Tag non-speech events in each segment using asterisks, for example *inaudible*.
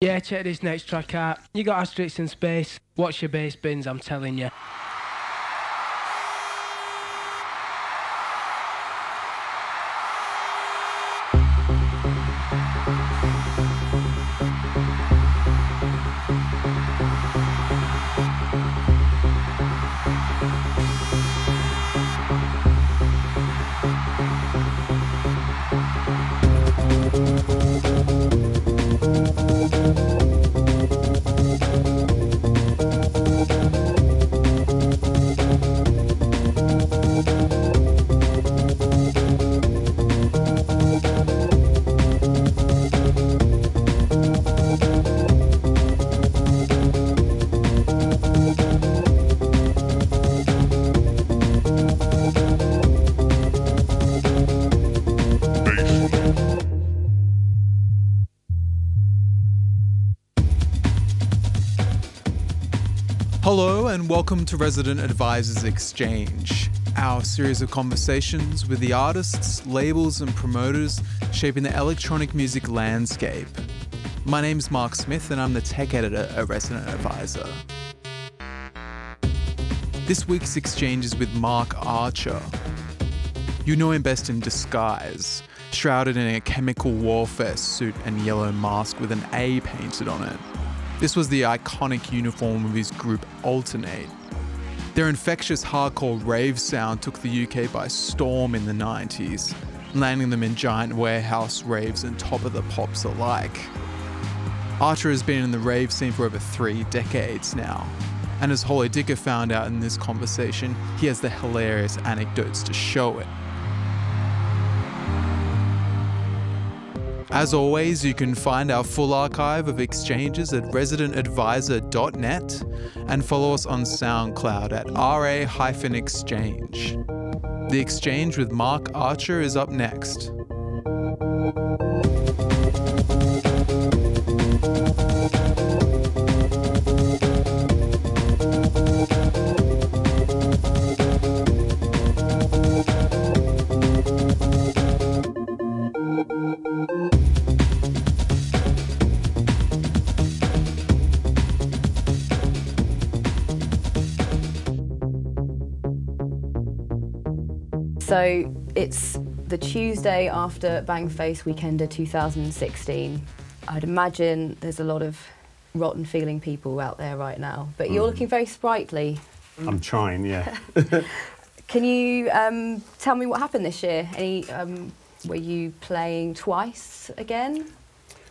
Yeah, check this next track out. You got asterisks in space. Watch your bass bins, I'm telling you. Welcome to Resident Advisors Exchange, our series of conversations with the artists, labels, and promoters shaping the electronic music landscape. My name's Mark Smith, and I'm the tech editor at Resident Advisor. This week's exchange is with Mark Archer. You know him best in disguise, shrouded in a chemical warfare suit and yellow mask with an A painted on it. This was the iconic uniform of his group Altern-8. Their infectious hardcore rave sound took the UK by storm in the 90s, landing them in giant warehouse raves and top of the pops alike. Archer has been in the rave scene for over three decades now, and as Holly Dicker found out in this conversation, he has the hilarious anecdotes to show it. As always, you can find our full archive of exchanges at residentadvisor.net and follow us on SoundCloud at ra-exchange. The exchange with Mark Archer is up next. It's the Tuesday after Bangface Weekender 2016. I'd imagine there's a lot of rotten feeling people out there right now, but you're looking very sprightly. I'm trying, yeah. *laughs* Can you um, tell me what happened this year? Any um, were you playing twice again?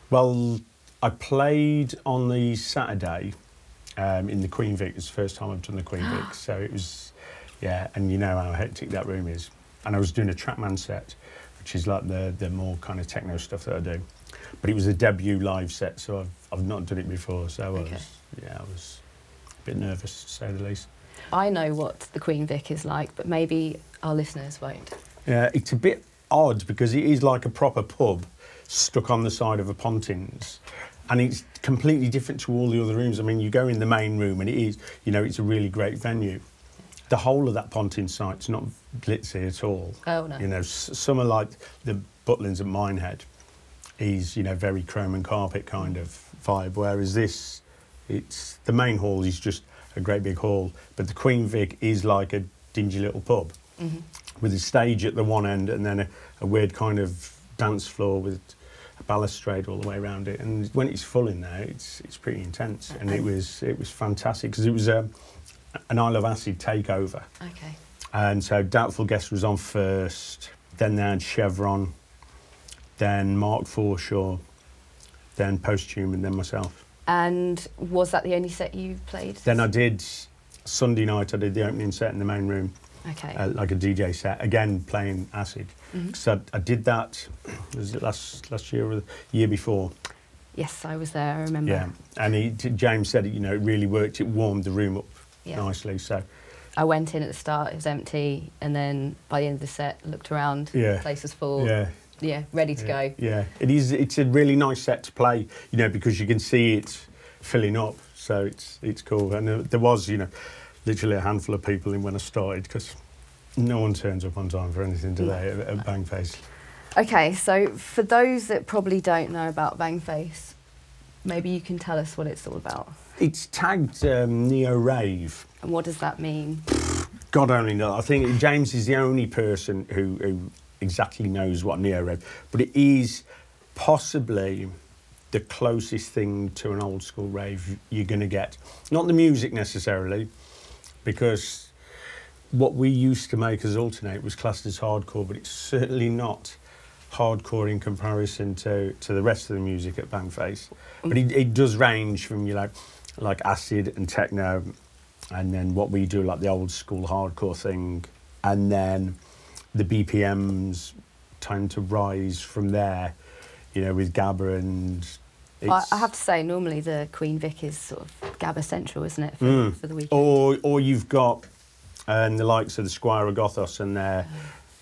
well, I played on the Saturday um, in the Queen Vic. It was the first time I've done the Queen Vic, *gasps* so it was, yeah. And you know how hectic that room is. And I was doing a Trapman set, which is like the the more kind of techno stuff that I do. But it was a debut live set, so I've I've not done it before, so I was Okay. yeah, I was a bit nervous to say the least. I know what the Queen Vic is like, but maybe our listeners won't. Yeah, it's a bit odd because it is like a proper pub stuck on the side of a Pontins. And it's completely different to all the other rooms. I mean, you go in the main room and it is, you know, it's a really great venue. The whole of that Pontins site's not glitzy at all. Oh, no. You know, s- some are like the Butlins at Minehead He's you know, very chrome and carpet kind of vibe, whereas this, it's, the main hall is just a great big hall, but the Queen Vic is like a dingy little pub mm-hmm. with a stage at the one end and then a, a weird kind of dance floor with a balustrade all the way around it. And when it's full in there, it's it's pretty intense. And it was it was fantastic because it was a, an Isle of Acid takeover. Okay. And so Doubtful Guest was on first, then they had Chevron, then Mark Forshaw, then Posthume, and then myself. And was that the only set you played? Then I did Sunday night. I did the opening set in the main room. Okay. uh, like a DJ set, again playing acid. Mhm. So I, I did that. Was it last last year or the year before? yes, I was there. I remember. Yeah, and he, James said it. You know, it really worked. It warmed the room up Yeah. nicely. So I went in at the start, it was empty, and then by the end of the set, looked around, Yeah. the place was full, yeah, yeah, ready to yeah, go. yeah. It is. It's a really nice set to play. You know, because you can see it filling up. So it's it's cool. And there, there was, you know, literally a handful of people in when I started because no one turns up on time for anything today at, at Bangface. Okay, so for those that probably don't know about Bangface, Maybe you can tell us what it's all about. It's tagged um, neo rave. And what does that mean? God only knows. I think James is the only person who, who exactly knows what neo rave, but it is possibly the closest thing to an old school rave you're going to get. Not the music necessarily, because what we used to make as Altern-8 was classed as hardcore, but it's certainly not hardcore in comparison to, to the rest of the music at Bangface. But it, it does range from you know, like acid and techno, and then what we do like the old school hardcore thing, and then the BPMs tend to rise from there, you know, with Gabba and. I, I have to say, normally the Queen Vic is sort of Gabba Central, isn't it, for, Mm. for the weekend? Or, or you've got um, the likes of the Squire of Gothos and their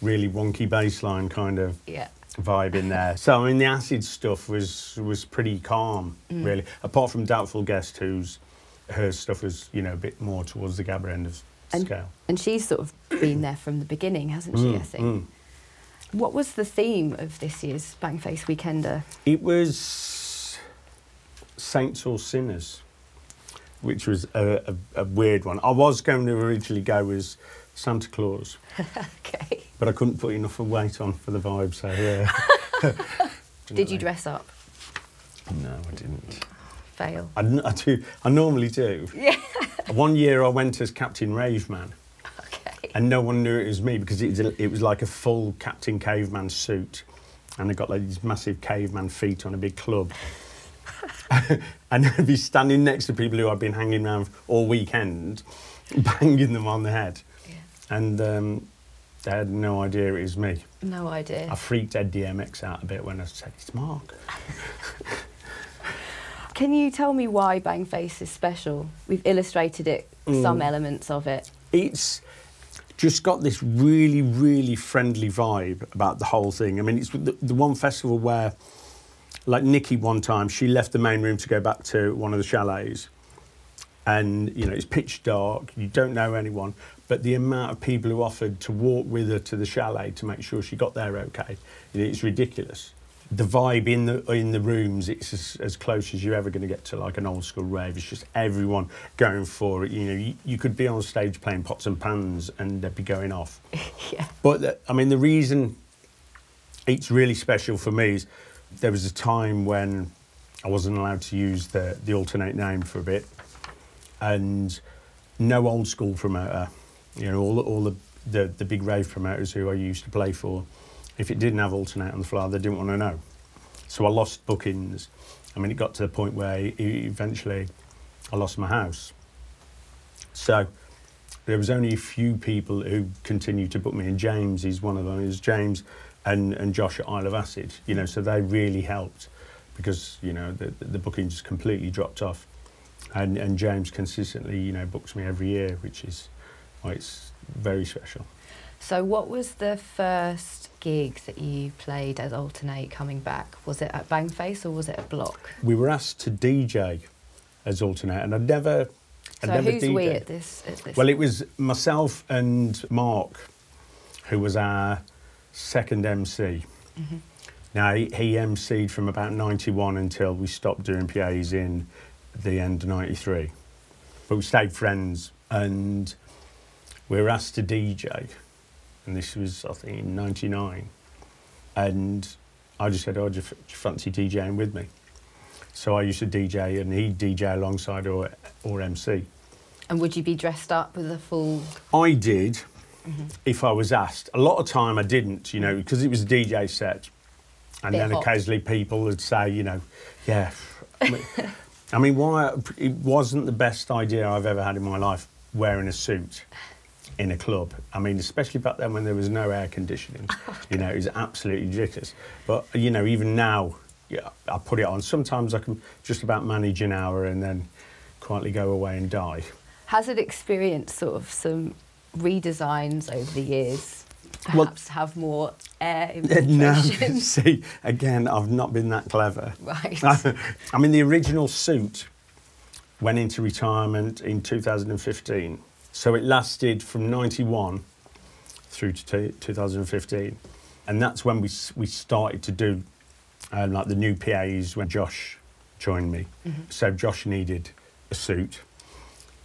really wonky bass line kind of Yeah. Vibe in there. So I mean, the acid stuff was was pretty calm, really. Apart from Doubtful Guest, whose her stuff was you know a bit more towards the Gabba end of And- scale. And she's sort of been there from the beginning, hasn't she, I think? Mm. What was the theme of this year's Bangface Weekender? It was Saints or Sinners, which was a, a, a weird one. I was going to originally go as Santa Claus, *laughs* okay. But I couldn't put enough of weight on for the vibe, so yeah. *laughs* *laughs* Did you dress up? No, I didn't. Fail. I do. I normally do. Yeah. *laughs* One year I went as Captain Raveman, Okay. and no one knew it was me because it was, a, it was like a full Captain Caveman suit, and I got like these massive caveman feet on a big club. and I'd be standing next to people who I'd been hanging around all weekend, banging them on the head, Yeah. and um, they had no idea it was me. No idea. I freaked Ed DMX out a bit when I said it's Mark. *laughs* Can you tell me why Bangface is special? We've illustrated it, mm. some elements of it. it's just got this really, really friendly vibe about the whole thing. I mean, it's the, the one festival where, like Nikki, one time she left the main room to go back to one of the chalets, and you know it's pitch dark. You don't know anyone, but the amount of people who offered to walk with her to the chalet to make sure she got there okay, it's ridiculous. The vibe in the in the rooms, it's as, as close as you're ever going to get to like an old school rave. It's just everyone going for it. You know, you, you could be on stage playing pots and pans and they'd be going off. *laughs* yeah. But the, I mean, the reason it's really special for me is there was a time when I wasn't allowed to use the, the Altern-8 name for a bit, and no old school promoter, you know, all, all the, the, the big rave promoters who I used to play for, if it didn't have Altern-8 on the flyer, they didn't want to know. So I lost bookings. I mean, it got to the point where eventually I lost my house. So there was only a few people who continued to book me, and James is one of them. It was James and, and Josh at Isle of Acid, you know, so they really helped because, you know, the, the just completely dropped off. And, and James consistently, you know, books me every year, which is, well, it's very special. So, what was the first gig that you played as Altern-8 coming back? Was it at Bangface or was it at Block? We were asked to DJ as Altern-8, and I'd never, I'd So, never who's we at this? At this? Well, it was myself and Mark, who was our second MC. Mm-hmm. Now, he, he MC'd from about 91 until we stopped doing PAs in the end of 93. But we stayed friends and we were asked to DJ. And this was, I think, in 99. And I just said, oh, do you, f- do you fancy DJing with me? So I used to DJ and he'd DJ alongside or, or MC. and would you be dressed up with a full? I did mm-hmm. if I was asked. A lot of time I didn't, you know, because it was a DJ set. And Bit then hot. occasionally people would say, you know, yeah. I mean, *laughs* I mean, why? It wasn't the best idea I've ever had in my life wearing a suit in a club. I mean, especially back then when there was no air conditioning. *laughs* you know, it was absolutely ridiculous. But, you know, even now, yeah, I put it on. Sometimes I can just about manage an hour and then quietly go away and die. Has it experienced sort of some redesigns over the years? Well- Perhaps have more air *laughs* No, *laughs* see, again, I've not been that clever. right. I mean, the original suit went into retirement in 2015. So it lasted from 91 through to t- 2015. And that's when we, we started to do um, like the new PAs when Josh joined me. So Josh needed a suit.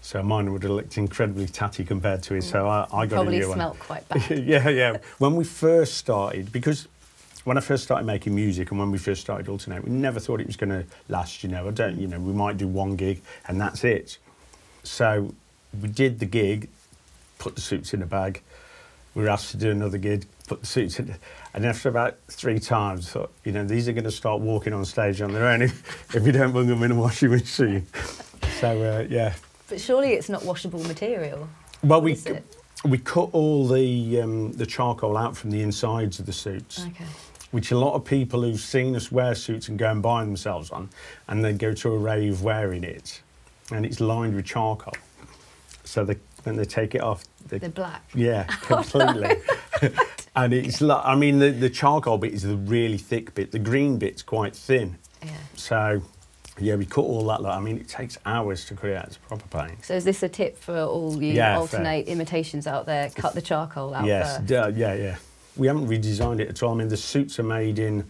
So mine would have looked incredibly tatty compared to his. So I, I got Probably a new one. smelt quite *laughs* bad. yeah, yeah. When we first started, because when I first started making music and when we first started Altern-8, we never thought it was going to last. You know, I don't. You know, we might do one gig and that's it. So we did the gig, put the suits in a bag. We were asked to do another gig, put the suits in, and after about three times, I thought, you know, these are going to start walking on stage on their own *laughs* if, if we don't bring them in a washing machine. So uh, yeah, But surely it's not washable material. well, we we cut all the um, the charcoal out from the insides of the suits, Okay. which a lot of people who've seen us wear suits and go and buy themselves on, and they go to a rave wearing it, and it's lined with charcoal. So they, when they take it off, they, They're black. yeah, *laughs* oh, completely. *laughs* and it's like, I mean, the, the charcoal bit is the really thick bit. The green bit's quite thin. Yeah. So, yeah, we cut all that. Like, I mean, it takes hours to create. It's proper pain. So is this a tip for all you Yeah, Altern-8 imitations out there? Cut the charcoal out Yes, first. yeah, yeah, yeah. We haven't redesigned it at all. I mean, the suits are made in.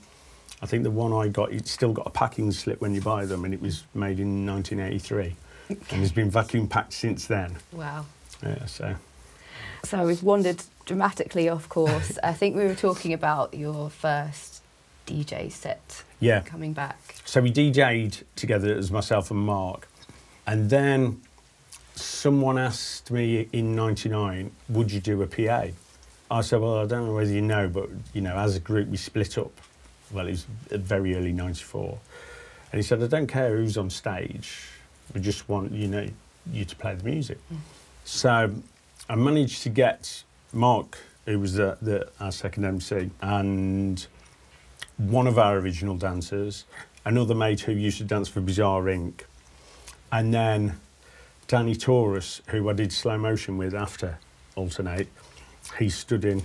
I think the one I got, it's still got a packing slip when you buy them, and it was made in 1983, and it's been vacuum packed since then. Wow. Yeah, so So we've wandered dramatically off course. *laughs* I think we were talking about your first DJ set yeah. coming back. So we DJ'd together as myself and Mark, and then someone asked me in '99, "Would you do a PA?" I said, "Well, I don't know whether you know, but you know, as a group, we split up. Well, it was very early '94, and he said, "I don't care who's on stage. We just want you know you to play the music." So I managed to get Mark, who was the, the, our second MC, and one of our original dancers, another mate who used to dance for Bizarre Inc., and then Danny Taurus, who I did Slo-Moshun with after Altern-8. He stood in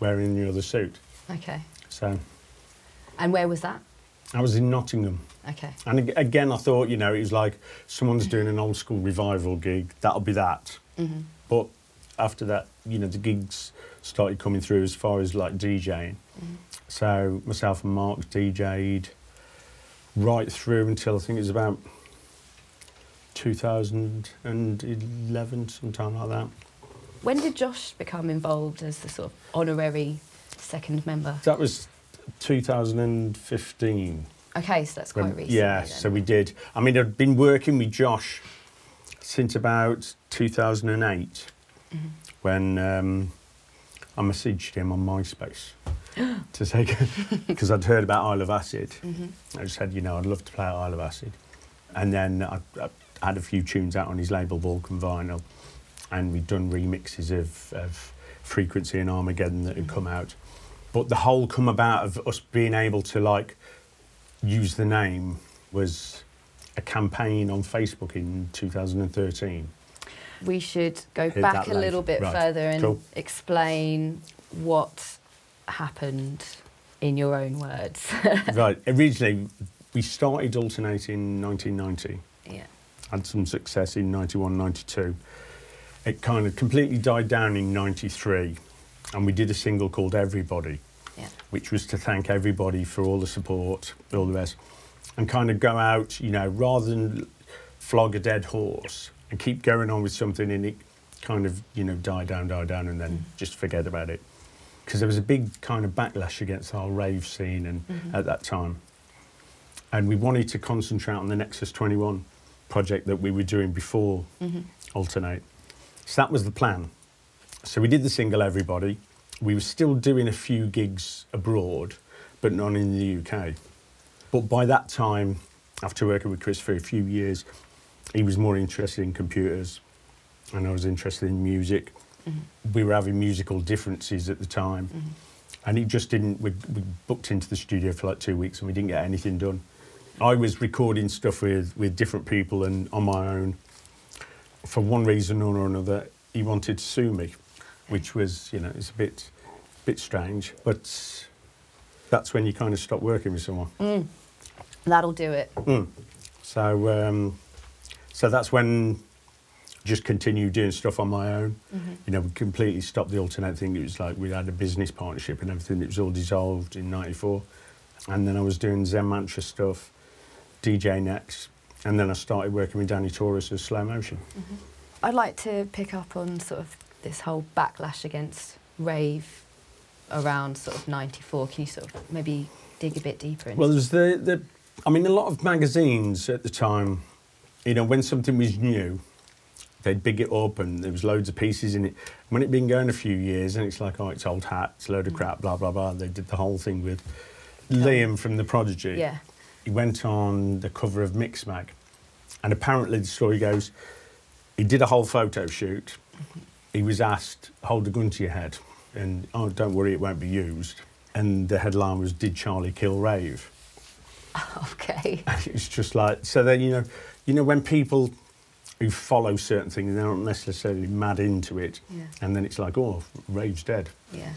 wearing the other suit. Okay. So And where was that? I was in Nottingham. Okay. And again, I thought, you know, it was like someone's doing an old school revival gig, that'll be that. hmm But after that, you know, the gigs started coming through as far as like DJing. So myself and Mark DJ'd right through until I think it was about 2011, sometime like that. When did Josh become involved as the sort of honorary second member? That was 2015. Okay, so that's quite when- recent. yeah, so we did. I mean, I'd been working with Josh since about 2008 Mm-hmm. when um, I messaged him on MySpace *gasps* to say, because I'd heard about Isle of Acid. Mm-hmm. I said, you know, I'd love to play at Isle of Acid. And then I, I had a few tunes out on his label, Vulcan Vinyl, and we'd done remixes of, of Frequency and Armageddon that had come out. But the whole come about of us being able to like use the name was a campaign on Facebook in 2013. We should go back a little bit Right, further and cool. explain what happened in your own words. *laughs* right, originally we started Altern-8 in 1990. yeah. had some success in 91, 92. It kind of completely died down in 93, and we did a single called Everybody, Yeah. which was to thank everybody for all the support, all the rest, and kind of go out, you know, rather than flog a dead horse and keep going on with something and it kind of, you know, die down, die down, and then mm-hmm. just forget about it. Because there was a big kind of backlash against our rave scene and mm-hmm. at that time. And we wanted to concentrate on the Nexus 21 project that we were doing before mm-hmm. Altern-8. So that was the plan. So we did the single Everybody. We were still doing a few gigs abroad, but none in the UK. But by that time, after working with Chris for a few years, he was more interested in computers and I was interested in music. Mm-hmm. We were having musical differences at the time. Mm-hmm. And it just didn't, we, we booked into the studio for like two weeks and we didn't get anything done. I was recording stuff with, with different people and on my own. For one reason or another, he wanted to sue me, which was, you know, it's a bit, bit strange. But that's when you kind of stop working with someone. That'll do it. Mm. So, um, so that's when just continued doing stuff on my own. You know, we completely stopped the Altern-8 thing. It was like we had a business partnership and everything. It was all dissolved in '94, and then I was doing Zen Mantra stuff, DJ Next, and then I started working with Danny Taurus as Slo-Moshun. I'd like to pick up on sort of this whole backlash against rave around sort of 94. Can you sort of maybe dig a bit deeper into Well, there's the, the, I mean, a lot of magazines at the time, you know, when something was new, they'd big it up and there was loads of pieces in it. When it'd been going a few years and it's like, oh, it's old hat, it's a load of mm. crap, blah, blah, blah. They did the whole thing with Liam from The Prodigy. Yeah. He went on the cover of Mixmag. And apparently the story goes, he did a whole photo shoot. Mm-hmm. He was asked, hold a gun to your head. And, oh, don't worry, it won't be used. And the headline was, did Charlie kill Rave? *laughs* Okay. it's just like so then you know you know when people who follow certain things they're not necessarily mad into it Yeah. and then it's like oh rave's dead Yeah.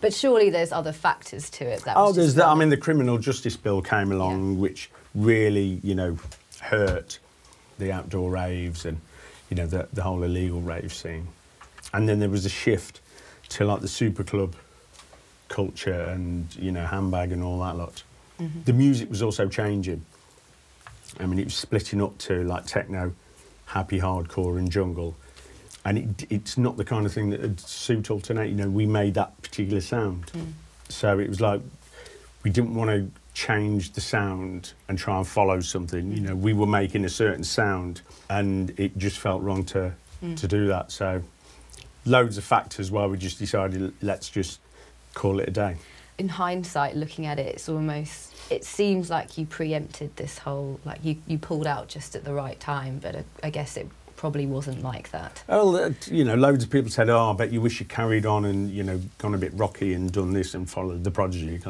But surely there's other factors to it. That oh there's that i mean the criminal justice bill came along which really you know hurt the outdoor raves and you know the, the whole illegal rave scene and then there was a shift to like the super club culture and you know handbag and all that lot mm-hmm. the music was also changing I mean, it was splitting up to like techno, happy hardcore, and jungle. And it, it's not the kind of thing that would suit Altern-8. You know, we made that particular sound. Mm. So it was like we didn't want to change the sound and try and follow something. You mm. know, we were making a certain sound and it just felt wrong to, mm. to do that. So loads of factors why we just decided let's just call it a day. in hindsight, looking at it, it's almost. It seems like you preempted this whole. Like you, you pulled out just at the right time, but I, I guess it probably wasn't like that. Well, uh, you know, loads of people said, "Oh, I bet you wish you carried on and you know gone a bit rocky and done this and followed the prodigy."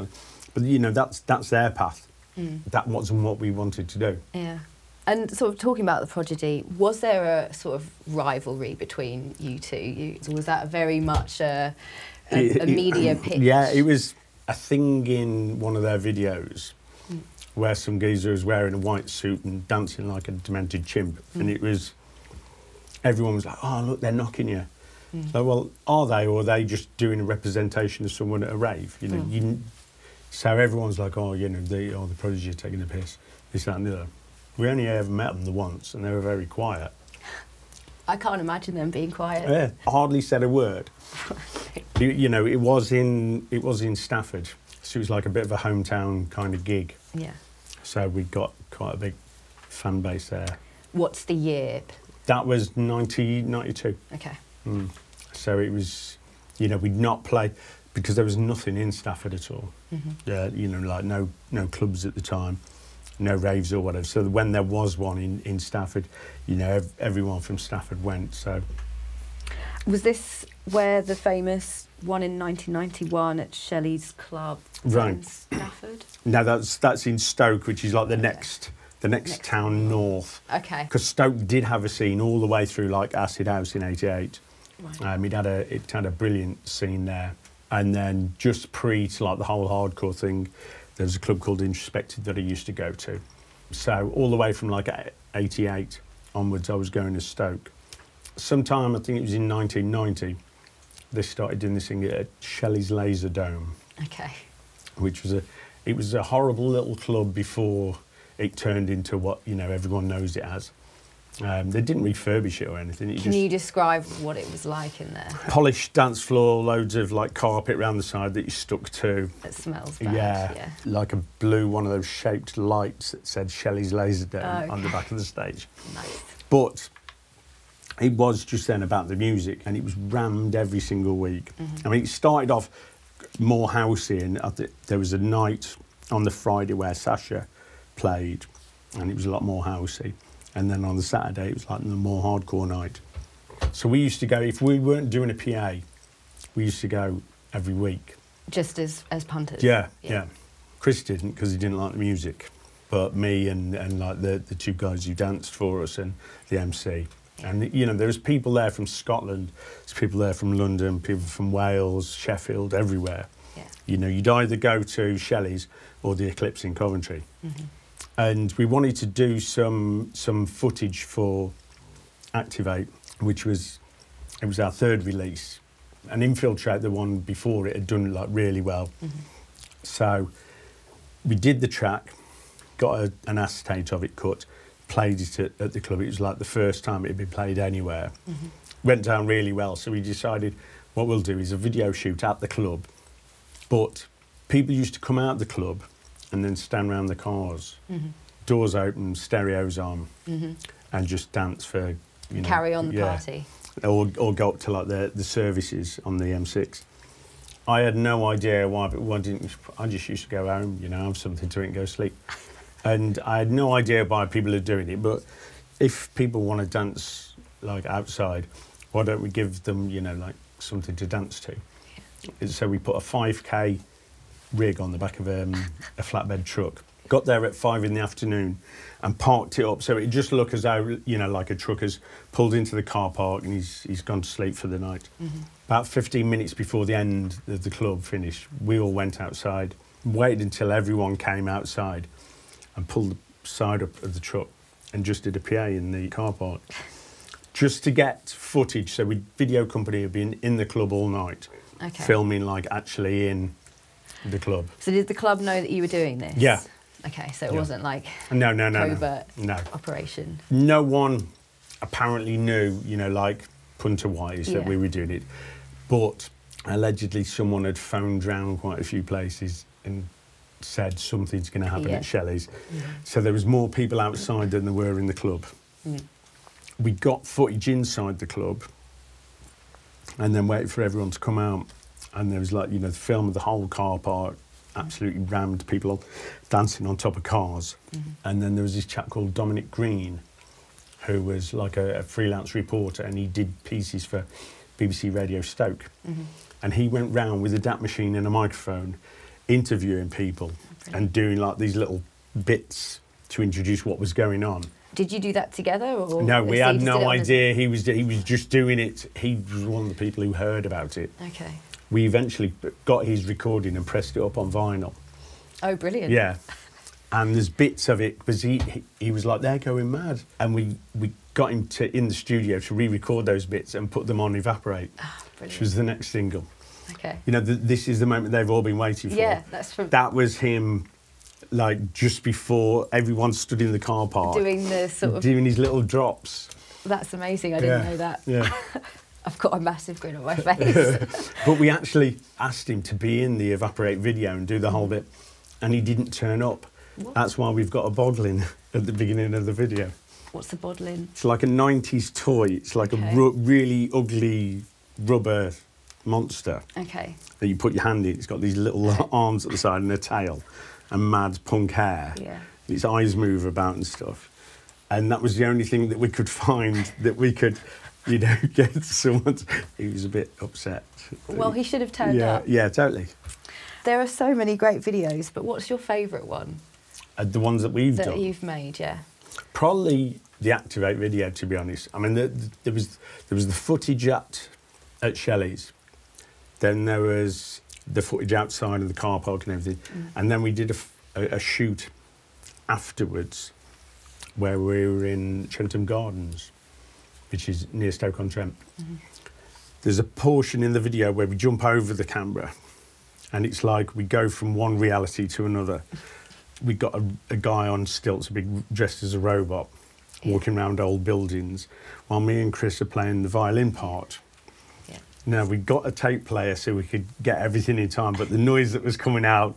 But you know, that's that's their path. That wasn't what we wanted to do. Yeah. And sort of talking about the prodigy, was there a sort of rivalry between you two? You, was that very much a, a, a media um, pitch? Yeah, it was a thing in one of their videos hmm. where some geezer was wearing a white suit and dancing like a demented chimp, and hmm. it was everyone was like, "Oh, look, they're knocking you." Hmm. So, well, are they, or are they just doing a representation of someone at a rave? You know, you, so everyone's like, "Oh, you know, the oh, the prodigy are taking the piss." This, that, and the other. We only ever met them the once, and they were very quiet. I can't imagine them being quiet. Yeah, hardly said a word. *laughs* you, you know, it was in it was in Stafford, so it was like a bit of a hometown kind of gig. Yeah. So we got quite a big fan base there. What's the year? That was 1992. Okay. Mm. So it was, you know, we'd not play because there was nothing in Stafford at all. Yeah, you know, like no no clubs at the time, no raves or whatever. So when there was one in, in Stafford, you know, ev- everyone from Stafford went. So Was this where the famous one in 1991 at Shelley's Club Right. in Stafford? now that's that's in Stoke, which is like the next the next, Next town north. Okay. Because Stoke did have a scene all the way through like Acid House in '88. Right. Um, it had a it had a brilliant scene there, and then just pre to like the whole hardcore thing, there was a club called Introspected that I used to go to. So all the way from like '88 onwards, I was going to Stoke. Sometime I think it was in 1990, they started doing this thing at Shelley's Laser Dome, Okay. which was a it was a horrible little club before it turned into what you know everyone knows it as. Um, they didn't refurbish it or anything. It Can you describe what it was like in there? polished dance floor, loads of like carpet around the side that you stuck to. It smells bad. Yeah, Yeah. like a blue one of those shaped lights that said Shelley's Laser Dome on the back of the stage. Nice. But it was just then about the music, and it was rammed every single week. I mean, it started off more housey, and there was a night on the Friday where Sasha played, and it was a lot more housey. And then on the Saturday, it was like the more hardcore night. So we used to go if we weren't doing a PA, we used to go every week. Just as as punters. Yeah, yeah. Chris didn't because he didn't like the music, but me and, and like the, the two guys who danced for us and the MC. And you know, there was people there from Scotland, there's people there from London, people from Wales, Sheffield, everywhere. Yeah. You know, you'd either go to Shelley's or the Eclipse in Coventry. Mm-hmm. And we wanted to do some some footage for Activ-8, which was it was our third release. And Infiltrate, the one before it, had done like really well. Mm-hmm. So we did the track, got a, an acetate of it cut, played it at, at the club. It was like the first time it had been played anywhere. Mm-hmm. Went down really well, so we decided what we'll do is a video shoot at the club. But people used to come out the club and then stand around the cars, doors open, stereos on, and just dance for you know, Mm-hmm. Carry on the yeah. party. or, or go up to like the, the services on the M6. I had no idea why, but why didn't I just used to go home, you know, have something to eat and go sleep. *laughs* And I had no idea why people are doing it. But if people want to dance like outside, why don't we give them, you know, like something to dance to? So we put a 5k rig on the back of um, a flatbed truck. Got there at five in the afternoon and parked it up so it just looked as though you know like a truck has pulled into the car park and he's he's gone to sleep for the night. About 15 minutes before the end of the club finished, we all went outside, waited until everyone came outside, and pulled the side up of the truck and just did a PA in the car park. Just to get footage, so we video company had been in the club all night, Okay. filming like actually in the club. So did the club know that you were doing this? Yeah. Okay, so it Yeah. wasn't like No, no, no, covert no. no. operation. no one apparently knew, you know, like punter wise, that we were doing it. But allegedly, someone had phoned round quite a few places and said something's going to happen Yeah. at Shelley's. So there was more people outside than there were in the club. Mm. We got footage inside the club and then waited for everyone to come out. And there was like, you know, the film of the whole car park, absolutely rammed, people dancing on top of cars. Mm-hmm. And then there was this chap called Dominic Green, who was like a, a freelance reporter and he did pieces for BBC Radio Stoke. Mm-hmm. And he went round with a DAT machine and a microphone, interviewing people and doing like these little bits to introduce what was going on. Did you do that together or? No, we had no idea he was he was just doing it. He was one of the people who heard about it. Okay. We eventually got his recording and pressed it up on vinyl. Oh, brilliant. Yeah. And there's bits of it because he, he he was like they're going mad, and we we got him to in the studio to re-record those bits and put them on E-Vapor-8, which Ah, was the next single. okay. You know, th this is the moment they've all been waiting for. Yeah, that's from That was him, like just before everyone stood in the car park doing the sort of. doing his little drops. That's amazing. I didn't Yeah. know that. Yeah. *laughs* I've got a massive grin on my *laughs* face. *laughs* But we actually asked him to be in the E-Vapor-8 video and do the whole bit, and he didn't turn up. That's why we've got a Boglin *laughs* at the beginning of the video. What's the Boglin? It's like a 90s toy. It's like Okay. a ru- really ugly rubber monster Okay. that you put your hand in. It's got these little arms at the side and a tail and mad punk hair. Yeah. Its eyes move about and stuff. And that was the only thing that we could find that we could, you know, *laughs* get someone. To, he was a bit upset. Well, he should have turned yeah, up. Yeah, totally. There are so many great videos, but what's your favourite one Uh, the ones that we've that done. you've made? Yeah. Probably the Activ-8 video, to be honest. I mean, the, the, there was there was the footage at at Shelley's, then there was the footage outside of the car park and everything, and then we did a a shoot afterwards, where we were in Trentham Gardens, which is near Stoke on Trent. Mm-hmm. There's a portion in the video where we jump over the camera, and it's like we go from one reality to another we got a, a guy on stilts, a big dressed as a robot, walking around old buildings, while me and Chris are playing the violin part. Yeah. Now we got a tape player so we could get everything in time, but the noise that was coming out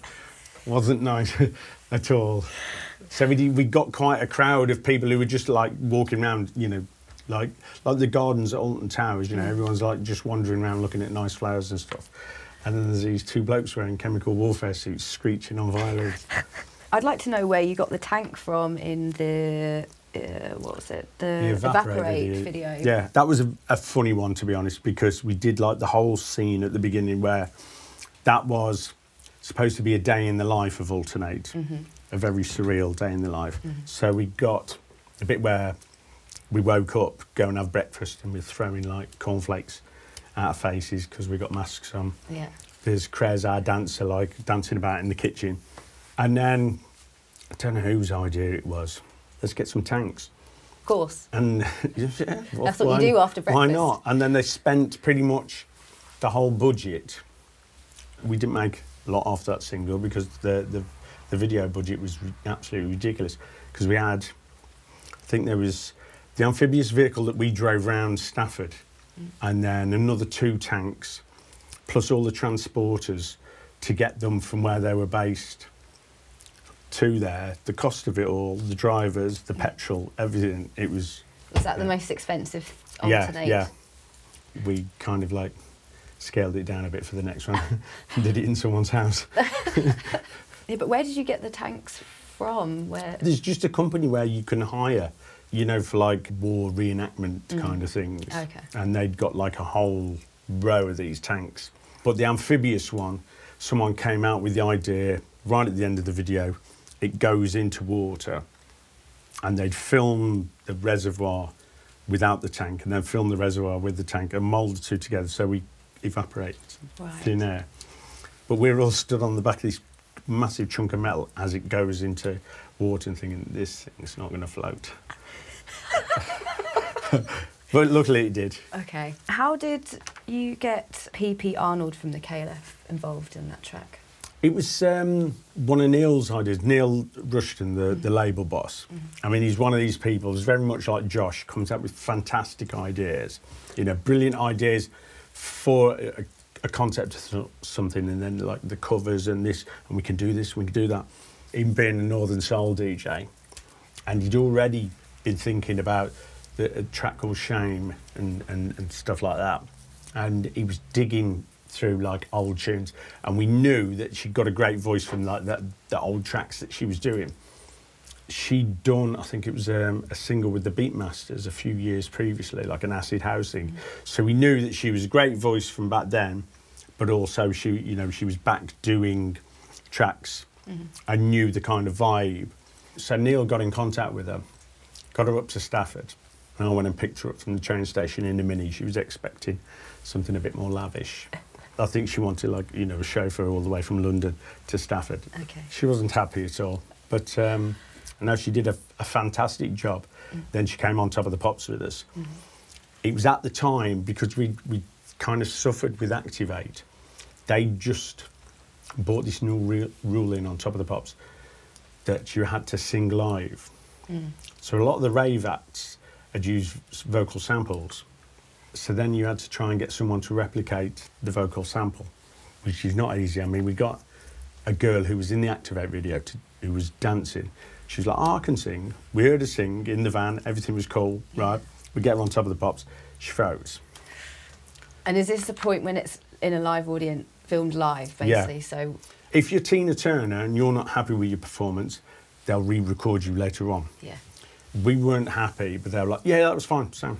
wasn't nice *laughs* at all. So we did, we got quite a crowd of people who were just like walking around, you know, like like the gardens at Alton Towers. You know, everyone's like just wandering around looking at nice flowers and stuff. And then there's these two blokes wearing chemical warfare suits screeching on violins. I'd like to know where you got the tank from in the uh, what was it? The, E-Vapor-8, video. Yeah, that was a, a funny one to be honest because we did like the whole scene at the beginning where that was supposed to be a day in the life of Altern-8, Mm-hmm. a very surreal day in the life. So we got a bit where we woke up, go and have breakfast, and we're throwing like cornflakes at our faces because we got masks on. Yeah. There's Krez, our dancer, like dancing about in the kitchen. And then, I don't know whose idea it was. Let's get some tanks. Of course. And *laughs* yeah, That's what you do after breakfast. Why not? And then they spent pretty much the whole budget. We didn't make a lot off that single because the the, the the video budget was absolutely ridiculous because we had, I think there was the amphibious vehicle that we drove round Stafford, mm. and then another two tanks, plus all the transporters to get them from where they were based to there. The cost of it all, the drivers, the petrol, everything. It was Was that the most expensive yeah, yeah. We kind of like scaled it down a bit for the next one. Did it in someone's house. *laughs* Yeah, but where did you get the tanks from? Where? There's just a company where you can hire, you know, for like war reenactment mm. kind of things. Okay. And they'd got like a whole row of these tanks. But the amphibious one, someone came out with the idea right at the end of the video. It goes into water, and they'd film the reservoir without the tank, and then film the reservoir with the tank, and mould the two together so we evaporate Right. thin air. But we're all stood on the back of this massive chunk of metal as it goes into water and thinking, this thing's not going to float. *laughs* but luckily it did. Okay. How did you get PP Arnold from the KLF involved in that track? It was um, one of Neil's ideas. Neil Rushton, the, the label boss. I mean, he's one of these people. He's very much like Josh. Comes up with fantastic ideas. You know, brilliant ideas for a, a concept of something, and then like the covers and this, and we can do this, we can do that. Even being a Northern Soul DJ, and he'd already been thinking about the a track called Shame and, and, and stuff like that. And he was digging through like old tunes, and we knew that she got a great voice from like that the old tracks that she was doing. She'd done, I think it was um, a single with the Beatmasters a few years previously, like an acid house thing. Mm-hmm. So we knew that she was a great voice from back then, but also she, you know, she was back doing tracks. Mm-hmm. I knew the kind of vibe. So Neil got in contact with her, got her up to Stafford, and I went and picked her up from the train station in a mini. She was expecting something a bit more lavish. I think she wanted like you know a chauffeur all the way from London to Stafford. Okay. She wasn't happy at all, but um, I know she did a, a fantastic job. Then she came on top of the pops with us. It was at the time because we we kind of suffered with Activ-8. They just brought this new re- rule in on top of the pops that you had to sing live. So a lot of the rave acts had used vocal samples. So then you had to try and get someone to replicate the vocal sample, which is not easy. I mean, we got a girl who was in the Activ-8 video to, who was dancing. She was like, oh, I can sing. We heard her sing in the van. Everything was cool, right? We get her on top of the pops. She froze. And is this the point when it's in a live audience, filmed live, basically? Yeah. basically? So, If you're Tina Turner and you're not happy with your performance, they'll re-record you later on. yeah. we weren't happy, but they were like, yeah, that was fine, Sam.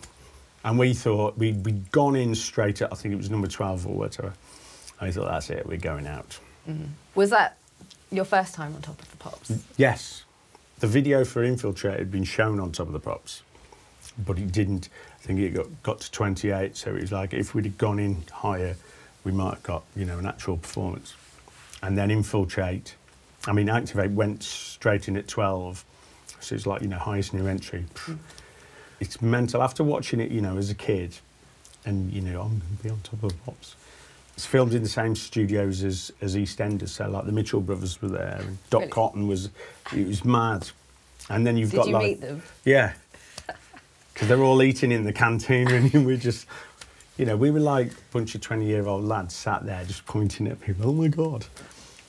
And we thought we'd, we'd gone in straight at, I think it was number 12 or whatever. I thought, that's it, we're going out. Mm-hmm. Was that your first time on top of the pops? Yes, the video for Infiltrate had been shown on top of the props, but it didn't. I think it got, got to 28, so it was like if we'd have gone in higher, we might have got, you know, an actual performance. And then Infiltrate, I mean, Activ-8 went straight in at 12, so it's like, you know, highest new entry. Mm. It's mental. After watching it, you know, as a kid, and, you know, I'm going to be on top of the pops. It's filmed in the same studios as, as EastEnders, so like the Mitchell brothers were there, and Dot Really? Cotton was, it was mad. And then you've Did got you like, meet them? yeah, because they're all eating in the canteen, *laughs* and we're just, you know, we were like a bunch of twenty-year-old lads sat there just pointing at people. Oh my god!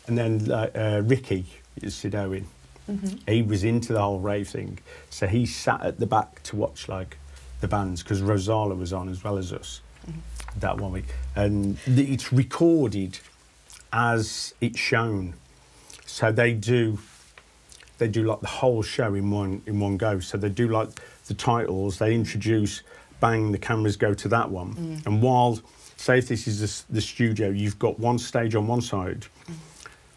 And then uh, Ricky is Sid Owen. Mm-hmm. He was into the whole rave thing, so he sat at the back to watch like the bands because Rozalla was on as well as us mm-hmm. that one week, and it's recorded as it's shown. So they do they do like the whole show in one in one go. So they do like the titles, they introduce, bang, the cameras go to that one, mm. and while say if this is the, the studio, you've got one stage on one side, mm.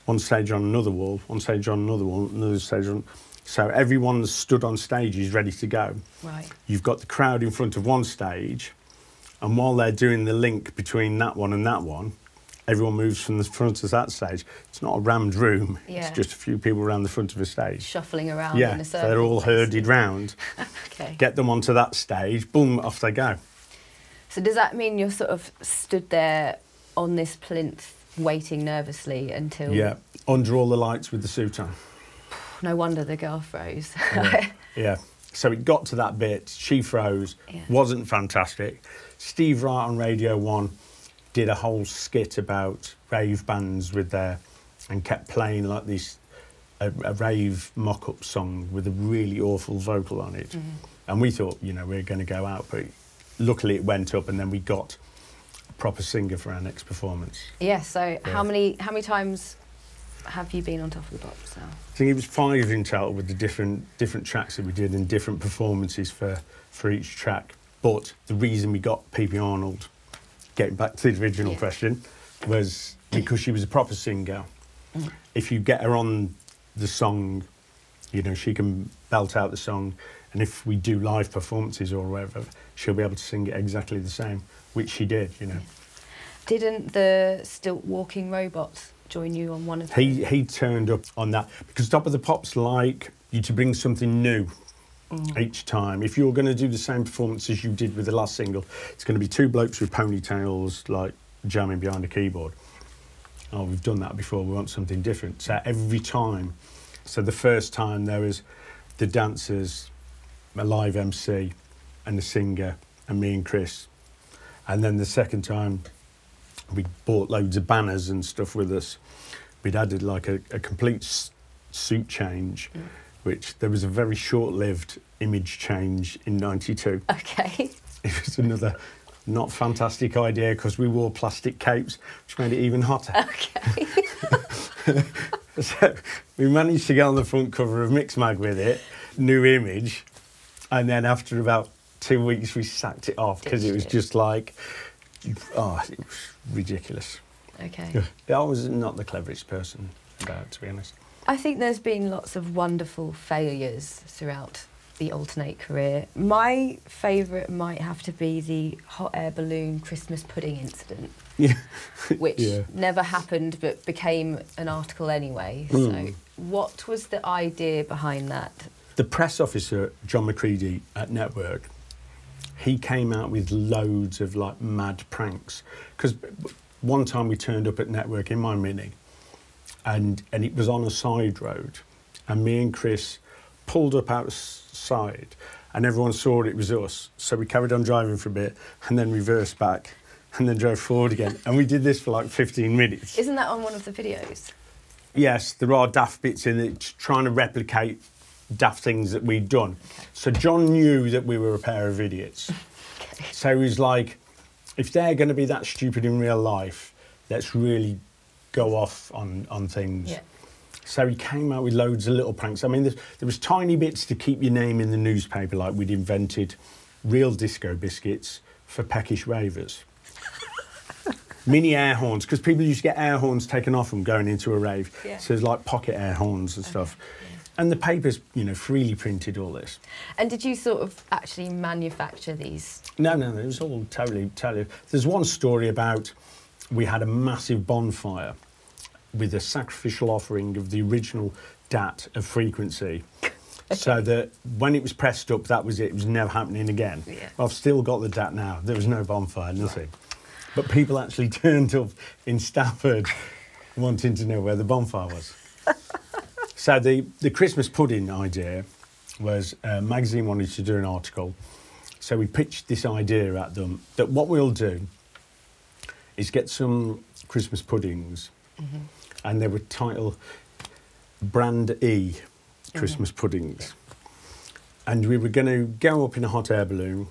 One stage on another wall, one stage on another wall, another stage on. So everyone's stood on stage is ready to go. Right. You've got the crowd in front of one stage, and while they're doing the link between that one and that one, everyone moves from the front of that stage. It's not a rammed room. Yeah. It's just a few people around the front of a stage. Shuffling around in yeah, a so circle. they're all herded round. *laughs* Okay. Get them onto that stage, boom, off they go. So does that mean you're sort of stood there on this plinth waiting nervously until. Yeah, under all the lights with the suit on. *sighs* No wonder the girl froze. Yeah. *laughs* yeah. So it got to that bit. She froze. Yeah. Wasn't fantastic. Steve Wright on Radio One did a whole skit about rave bands with their and kept playing like this a, a rave mock-up song with a really awful vocal on it. Mm-hmm. And we thought, you know, we are going to go out, but luckily it went up, and then we got proper singer for our next performance. yeah. So Yeah. how many how many times have you been on top of the pops now? I think it was five in total with the different different tracks that we did and different performances for for each track. But the reason we got P.P. Arnold, getting back to the original Yeah. question, was because she was a proper singer. Mm. If you get her on the song, you know she can belt out the song, and if we do live performances or whatever, she'll be able to sing it exactly the same, which she did. You know. Didn't the stilt walking robots join you on one of He he turned up on that because Top of the Pops like you to bring something new mm. each time. If you're going to do the same performance as you did with the last single, it's going to be two blokes with ponytails like jamming behind a keyboard. Oh, we've done that before. We want something different. So every time, so the first time there was the dancers, a live MC, and the singer, and me and Chris, and then the second time we bought loads of banners and stuff with us. We'd added like a, a complete s- suit change, mm. which there was a very short-lived image change in '92. Okay. *laughs* It was another not fantastic idea because we wore plastic capes, which made it even hotter. Okay. *laughs* so we managed to get on the front cover of Mixmag with it, new image, and then after about two weeks we sacked it off because it was it. just like, oh, it was ridiculous. Okay. I was not the cleverest person about, it, to be honest. I think there's been lots of wonderful failures throughout the Altern-8 career. My favourite might have to be the hot air balloon Christmas pudding incident, *laughs* Yeah. which Yeah. never happened but became an article anyway. Mm. So, what was the idea behind that? The press officer, John McCready at Network, he came out with loads of like mad pranks. Because one time we turned up at Network in my Mini, and and it was on a side road, and me and Chris pulled up outside, and everyone saw it was us. So we carried on driving for a bit, and then reversed back, and then drove forward again, and we did this for like 15 minutes. Isn't that on one of the videos? Yes, there are daft bits in it trying to replicate daft things that we'd done. So John knew that we were a pair of idiots. So he was like, if they're going to be that stupid in real life, let's really go off on, on things. Yeah. So he came out with loads of little pranks. I mean, there, there was tiny bits to keep your name in the newspaper, like we'd invented real disco biscuits for peckish ravers. *laughs* Mini air horns, because people used to get air horns taken off them going into a rave. Yeah. So there's like pocket air horns and stuff. And the papers, you know, freely printed all this. And did you sort of actually manufacture these? No, no, no, it was all totally, totally. There's one story about we had a massive bonfire with a sacrificial offering of the original DAT of frequency. *laughs* So that when it was pressed up, that was it. It was never happening again. Yeah. I've still got the DAT now. There was no bonfire, nothing. But people actually *laughs* turned up in Stafford wanting to know where the bonfire was. *laughs* so the, the Christmas pudding idea was a magazine wanted to do an article. So we pitched this idea at them that what we'll do is get some Christmas puddings mm-hmm. and they would title Brand E Christmas mm-hmm. puddings. And we were going to go up in a hot air balloon,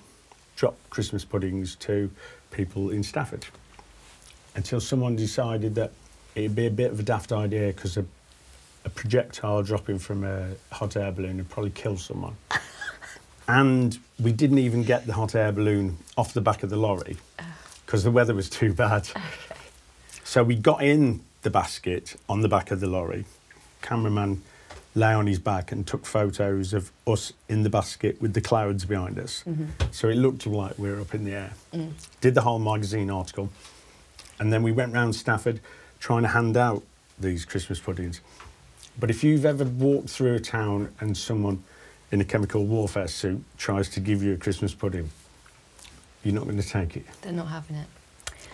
drop Christmas puddings to people in Stafford until someone decided that it'd be a bit of a daft idea because a, projectile dropping from a hot air balloon would probably kill someone. *laughs* and we didn't even get the hot air balloon off the back of the lorry oh. because the weather was too bad. *laughs* So we got in the basket on the back of the lorry. Cameraman lay on his back and took photos of us in the basket with the clouds behind us. Mm-hmm. So it looked like we were up in the air. Mm. Did the whole magazine article. And then we went round Stafford trying to hand out these Christmas puddings. But if you've ever walked through a town and someone in a chemical warfare suit tries to give you a Christmas pudding, you're not going to take it. They're not having it.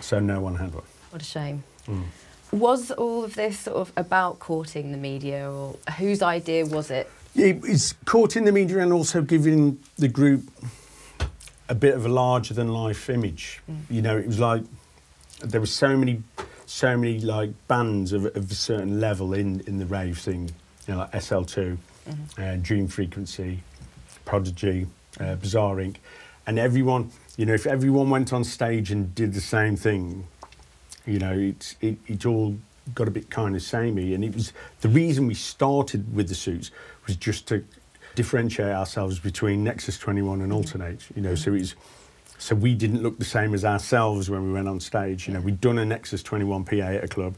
So no one had one. What a shame. Mm. Was all of this sort of about courting the media, or whose idea was it? It was caught in the media and also giving the group a bit of a larger than life image. You know, it was like there were so many, so many like bands of, of a certain level in, in the rave thing. You know, like SL2, uh, Dream Frequency, Prodigy, uh, Bizarre Inc. And everyone, you know, if everyone went on stage and did the same thing, you know, it's it, it all got a bit kind of samey. And it was the reason we started with the suits was just to differentiate ourselves between Nexus 21 and Altern-8. You know, so it was so we didn't look the same as ourselves when we went on stage. You know, we'd done a Nexus 21 PA at a club,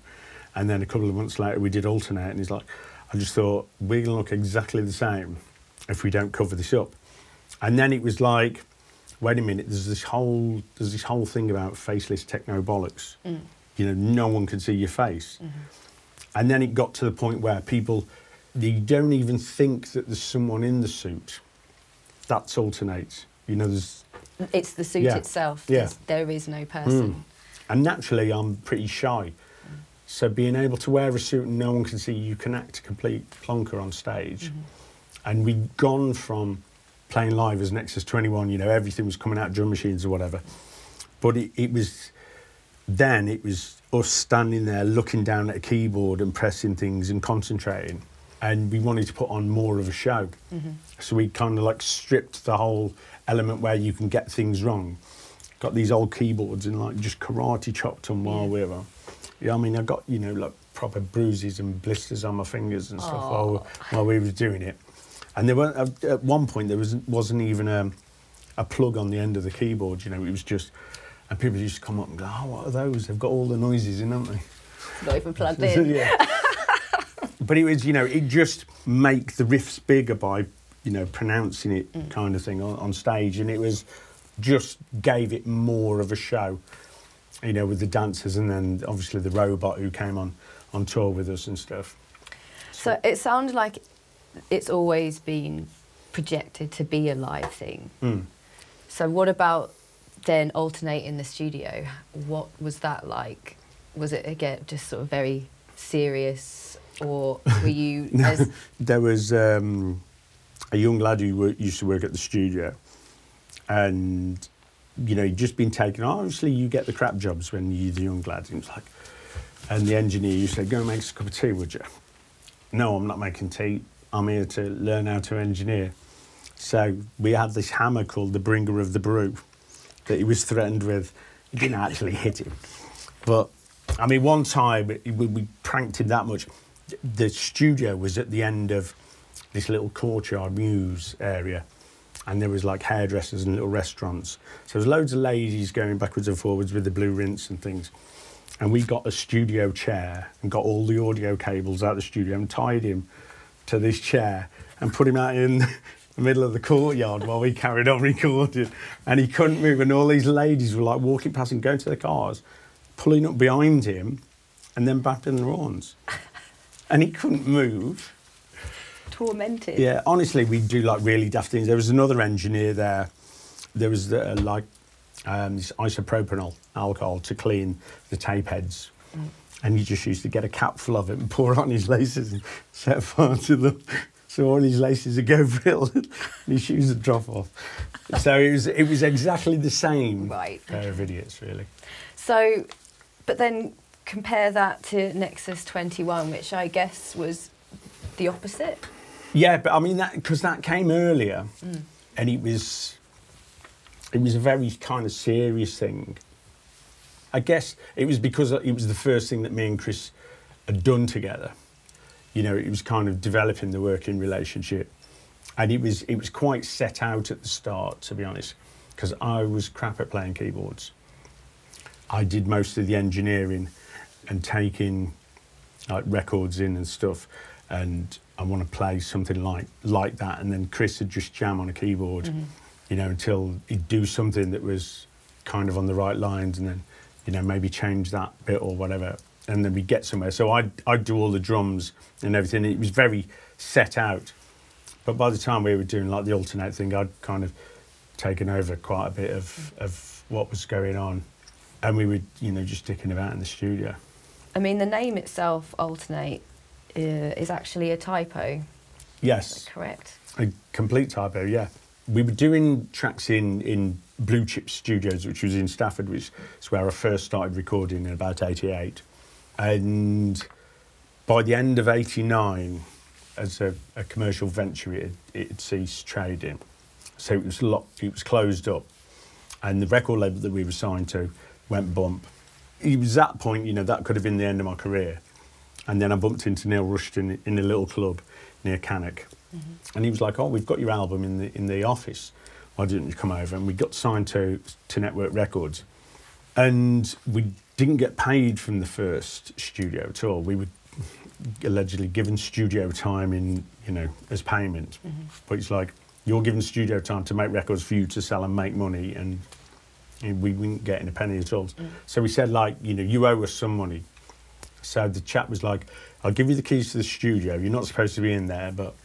and then a couple of months later we did Altern-8, and he's like, I just thought we're gonna look exactly the same if we don't cover this up. And then it was like, wait a minute, there's this whole there's this whole thing about faceless techno bollocks. Mm. You know, no one can see your face. Mm-hmm. And then it got to the point where people they don't even think that there's someone in the suit. That's Altern-8. You know, there's It's the suit Yeah. itself. Yeah. There's- no person. Hmm. and naturally I'm pretty shy. So being able to wear a suit and no one can see you can act a complete plonker on stage. Mm-hmm. And we'd gone from playing live as Nexus 21, you know, everything was coming out drum machines or whatever. But it, it was then it was us standing there looking down at a keyboard and pressing things and concentrating. And we wanted to put on more of a show. Mm-hmm. So we kind of like stripped the whole element where you can get things wrong. Got these old keyboards and like just karate chopped them while we were. Yeah, I mean, I got, you know, like proper bruises and blisters on my fingers and stuff while, while we were doing it. And there weren't, at one point there was wasn't even a, a plug on the end of the keyboard. You know, it was just, and people used to come up and go, "Oh, what are those? They've got all the noises in, haven't they?" Not even plugged *laughs* in. yeah. But it was, you know, it just make the riffs bigger by, you know, pronouncing it kind of thing on, on stage, and it was just gave it more of a show, you know, with the dancers, and then obviously the robot who came on on tour with us and stuff. So it sounds like it's always been projected to be a live thing. Mm. So what about then Altern-8 in the studio? What was that like? Was it again just sort of very serious, or *laughs* were you as there was um, a young lad who wo- used to work at the studio, and you know he'd just been taken. Obviously, you get the crap jobs when you're the young lad. And he was like, and the engineer used to say, "Go and make us a cup of tea, would you?" No, I'm not making tea. I'm here to learn how to engineer. So we had this hammer called the bringer of the brew that he was threatened with. He didn't actually hit him, but I mean, one time we, we pranked him that much. The studio was at the end of this little courtyard mews area, and there was like hairdressers and little restaurants. So there was loads of ladies going backwards and forwards with the blue rinse and things. And we got a studio chair and got all the audio cables out of the studio and tied him to this chair and put him out in *laughs* the middle of the courtyard while we carried on recording. And he couldn't move. And all these ladies were like walking past and going to their cars, pulling up behind him, and then back in their horns. And he couldn't move. tormented? Yeah, honestly, we do like really daft things. There was another engineer there. There was uh, like um, this isopropanol alcohol to clean the tape heads. And he just used to get a cap full of it and pour it on his laces and set fire to them. *laughs* So all his laces would go *laughs* brittle and his shoes would drop off. So it was, it was exactly the same Right, pair of idiots, really. So, but then compare that to Nexus 21, which I guess was the opposite. Yeah, but I mean that because that came earlier, mm. and it was it was a very kind of serious thing. I guess it was because it was the first thing that me and Chris had done together. You know, it was kind of developing the working relationship, and it was it was quite set out at the start, to be honest, because I was crap at playing keyboards. I did most of the engineering and taking like records in and stuff, and I want to play something like like that, and then Chris would just jam on a keyboard, mm-hmm. you know, until he'd do something that was kind of on the right lines, and then you know maybe change that bit or whatever, and then we'd get somewhere. So I'd I'd do all the drums and everything. It was very set out, but by the time we were doing like the Altern-8 thing, I'd kind of taken over quite a bit of mm. of what was going on, and we were you know just dicking about in the studio. I mean, the name itself, Altern-8, uh, is actually a typo. Yes, Correct. a complete typo. Yeah, we were doing tracks in in Blue Chip Studios, which was in Stafford, which is where I first started recording in about '88, and by the end of '89, as a, a commercial venture, it, it had ceased trading, so it was locked, it was closed up, and the record label that we were signed to went bump. It was that point, you know, that could have been the end of my career. And then I bumped into Neil Rushton in a little club near Cannock. Mm-hmm. And he was like, Oh, we've got your album in the, in the office. Why didn't you come over? And we got signed to, to Network Records. And we didn't get paid from the first studio at all. We were allegedly given studio time in, you know, as payment. Mm-hmm. But it's like, you're given studio time to make records for you to sell and make money. And we weren't getting a penny at all. Mm. So we said, like, you know, you owe us some money. So the chap was like, I'll give you the keys to the studio. You're not supposed to be in there, but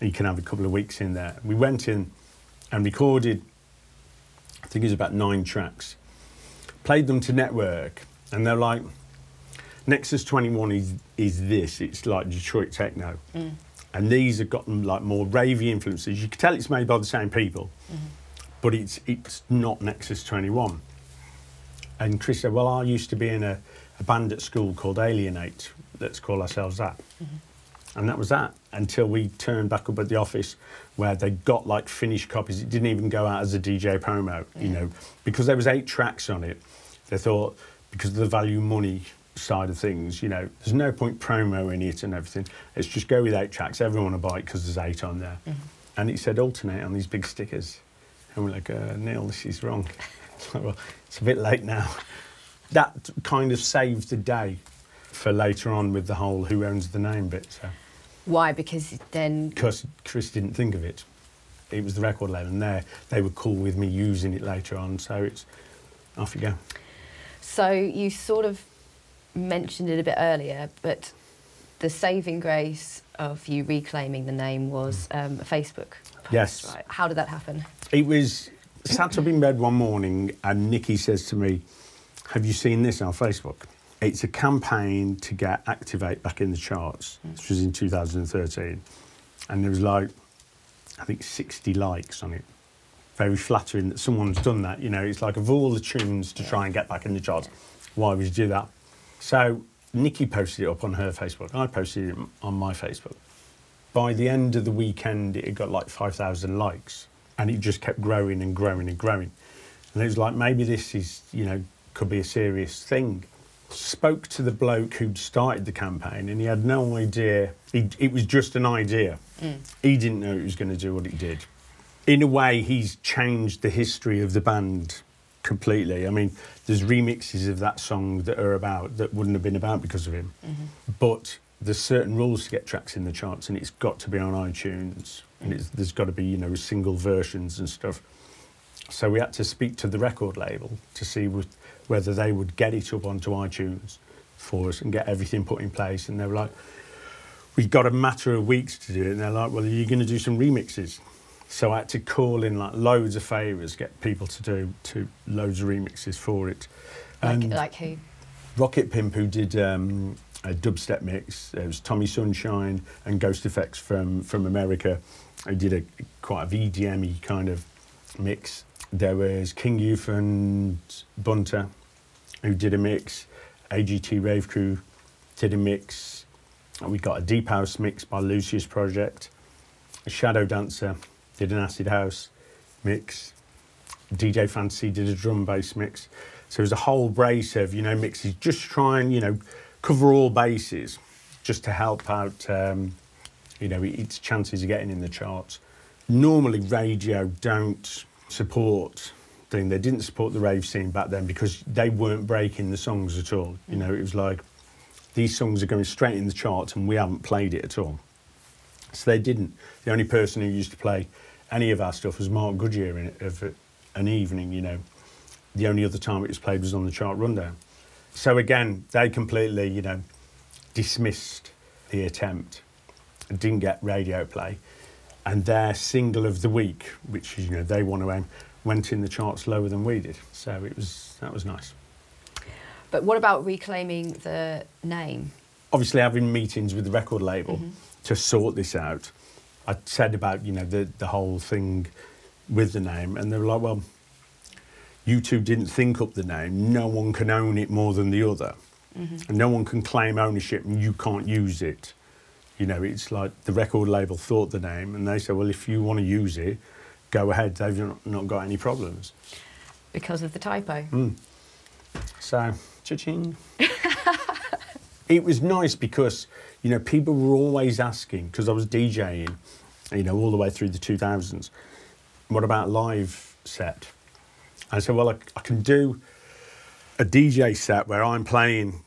you can have a couple of weeks in there. We went in and recorded, I think it was about nine tracks, played them to network, and they're like, Nexus 21 is, is this, it's like Detroit techno. Mm. And these have gotten like more ravey influences. You can tell it's made by the same people, mm-hmm. But it's, it's not Nexus 21. And Chris said, Well, I used to be in a, a band at school called Alienate. Let's call ourselves that. Mm-hmm. And that was that until we turned back up at the office where they got like finished copies. It didn't even go out as a DJ promo, you know, because there was eight tracks on it. They thought because of the value money side of things, you know, there's no point promo in it and everything. Let's just go with eight tracks. Everyone will buy it because there's eight on there. Mm-hmm. And it said Altern-8 on these big stickers. We're like, uh, Neil, this is wrong. It's *laughs* like, well, it's a bit late now. That kind of saved the day for later on with the whole who owns the name bit. So. Why? Because then Because Chris didn't think of it. It was the record label, and they they were cool with me using it later on. So it's off you go. So you sort of mentioned it a bit earlier, but the saving grace of you reclaiming the name was um, a Facebook. post, Yes. Right. How did that happen? It was sat up in bed one morning, and Nikki says to me, "Have you seen this on Facebook?" It's a campaign to get Activ-8 back in the charts. This was in 2013, and there was like, I think, 60 likes on it. Very flattering that someone's done that. You know, it's like of all the tunes to try and get back in the charts, why would you do that? So Nikki posted it up on her Facebook. I posted it on my Facebook. By the end of the weekend, it had got like 5,000 likes, and it just kept growing and growing and growing. And it was like maybe this is, you know, could be a serious thing. Spoke to the bloke who'd started the campaign, and he had no idea. He, it was just an idea. Mm. He didn't know it was going to do what it did. In a way, he's changed the history of the band completely. I mean, there's remixes of that song that are about that wouldn't have been about because of him. Mm-hmm. But there's certain rules to get tracks in the charts, and it's got to be on iTunes, and it's, there's got to be you know single versions and stuff. So we had to speak to the record label to see wh- whether they would get it up onto iTunes for us and get everything put in place. And they were like, "We've got a matter of weeks to do it." And they're like, "Well, are you going to do some remixes?" So I had to call in like loads of favours, get people to do to loads of remixes for it. Like, And- like who? Rocket Pimp, who did um, a dubstep mix. It was Tommy Sunshine and Ghost Effects from, from America, who did a quite a VDM kind of mix. There was King Youth and Bunter, who did a mix. AGT Rave Crew did a mix. We got a Deep House mix by Lucius Project. Shadow Dancer did an Acid House mix. DJ Fantasy did a drum bass mix. So it was a whole brace of, you know, mixes, just try and, you know, cover all bases just to help out, um, you know, its chances of getting in the charts. Normally, radio don't support thing. They didn't support the rave scene back then because they weren't breaking the songs at all. You know, it was like these songs are going straight in the charts and we haven't played it at all. So they didn't. The only person who used to play any of our stuff was Mark Goodier in it, of an evening, you know. The only other time it was played was on the chart rundown. So again, they completely, you know, dismissed the attempt didn't get radio play. And their single of the week, which is, you know they want to aim, went in the charts lower than we did. So it was that was nice. But what about reclaiming the name? obviously having meetings with the record label mm-hmm. to sort this out. I said about you know the the whole thing with the name, and they were like, "Well, you two didn't think up the name. No one can own it more than the other, and no one can claim ownership, and you can't use it." You know, it's like the record label thought the name, and they said, "Well, if you want to use it, go ahead. They've not, not got any problems." Because of the typo. Mm. So, cha-ching. *laughs* it was nice because, you know, people were always asking, because I was DJing, you know, all the way through the 2000s, what about live set? I said, well, I, I can do a DJ set where I'm playing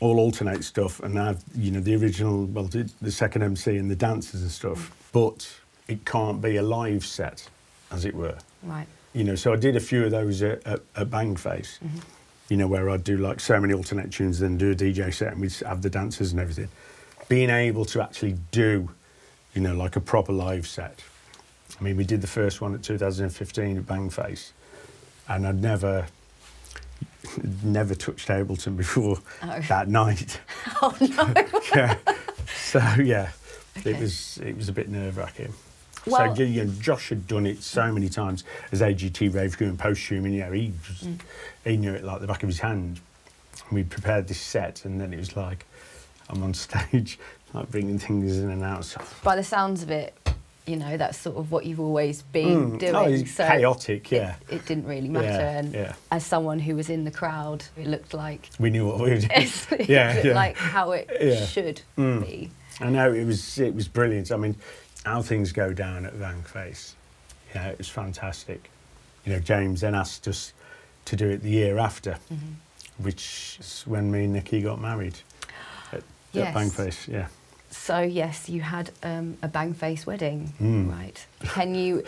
all Altern-8 stuff and I've, you know, the original, well, the, the second MC and the dancers and stuff, but it can't be a live set, as it were Right. you know, so I did a few of those at, at, at Bangface, mm-hmm. you know, where I'd do like so many Altern-8 tunes, then do a DJ set, and we'd have the dancers and everything. Being able to actually do, you know, like a proper live set. I mean, we did the first one at 2015 at Bangface, and I'd never, never touched Ableton before Oh. *laughs* that night. Oh no. *laughs* yeah. So yeah, Okay. it was it was a bit nerve wracking. Well- so you know, Josh had done it so many times as AGT rave crew and Posthuman, and you know he just, Mm. he knew it like the back of his hand. We prepared this set, and then it was like I'm on *laughs* stage, like bringing things in and out. By the sounds of it, you know, that's sort of what you've always been Mm. doing. Oh, it's so chaotic, yeah. It, didn't really matter. Yeah, and yeah. as someone who was in the crowd, it looked like we knew what we were *laughs* doing. it yeah, yeah. like how it Yeah. should Mm. be. I know it was it was brilliant. I mean, how things go down at Bangface, you know, it was fantastic. You know, James then asked us to do it the year after, which is when me and Nikki got married at, Yes. at Bangface, Yeah. So yes, you had um, a Bangface wedding, Mm. right? Can you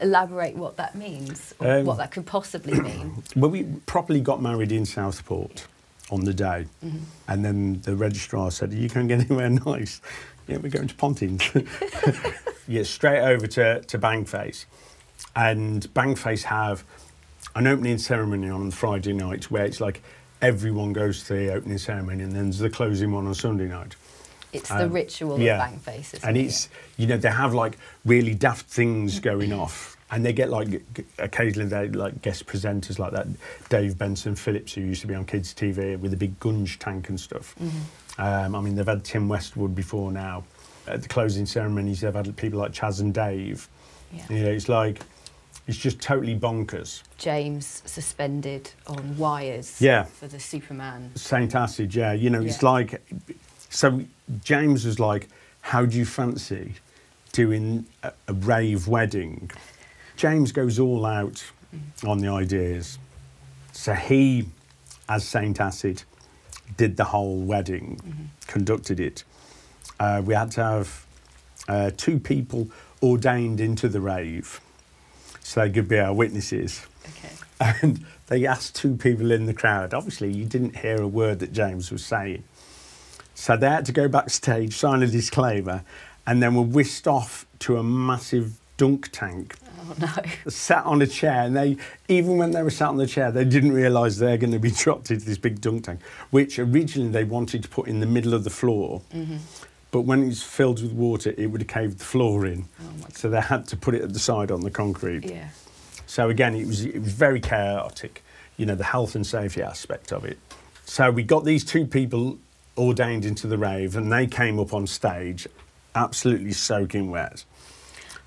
elaborate what that means, or Um, what that could possibly mean? *clears throat* Well, we properly got married in Southport on the day, Mm-hmm. and then the registrar said, "Are you going to get *laughs* anywhere nice?" Yeah, we're going to Pontins. *laughs* yeah, straight over to to Bangface, and Bangface have an opening ceremony on Friday night where it's like everyone goes to the opening ceremony, and then there's the closing one on Sunday night. It's the Um, ritual yeah. of Bangface, isn't and it? it's you know they have like really daft things going off and they get like occasionally they like guest presenters like that dave benson phillips who used to be on kids tv with a big gunge tank and stuff um, i mean they've had tim westwood before now at the closing ceremonies they've had people like chas and dave Yeah. you know it's like it's just totally bonkers James suspended on wires Yeah. for the Superman. Saint Acid, yeah. You know, it's like, so James was like, how do you fancy doing a, a rave wedding? James goes all out on the ideas. So he, as Saint Acid, did the whole wedding, conducted it. Uh, we had to have uh, two people ordained into the rave, so they could be our witnesses Okay. *laughs* and they asked two people in the crowd. Obviously, you didn't hear a word that James was saying. So they had to go backstage, sign a disclaimer, and then were whisked off to a massive dunk tank, Oh no. sat on a chair. And they, even when they were sat on the chair, they didn't realise they're going to be *laughs* dropped into this big dunk tank, which originally they wanted to put in the middle of the floor. Mm-hmm. But when it's filled with water, it would have caved the floor in. Oh my so they had to put it at the side on the concrete. Yeah. So again, it was it was very chaotic, you know, the health and safety aspect of it. So we got these two people ordained into the rave, and they came up on stage, absolutely soaking wet.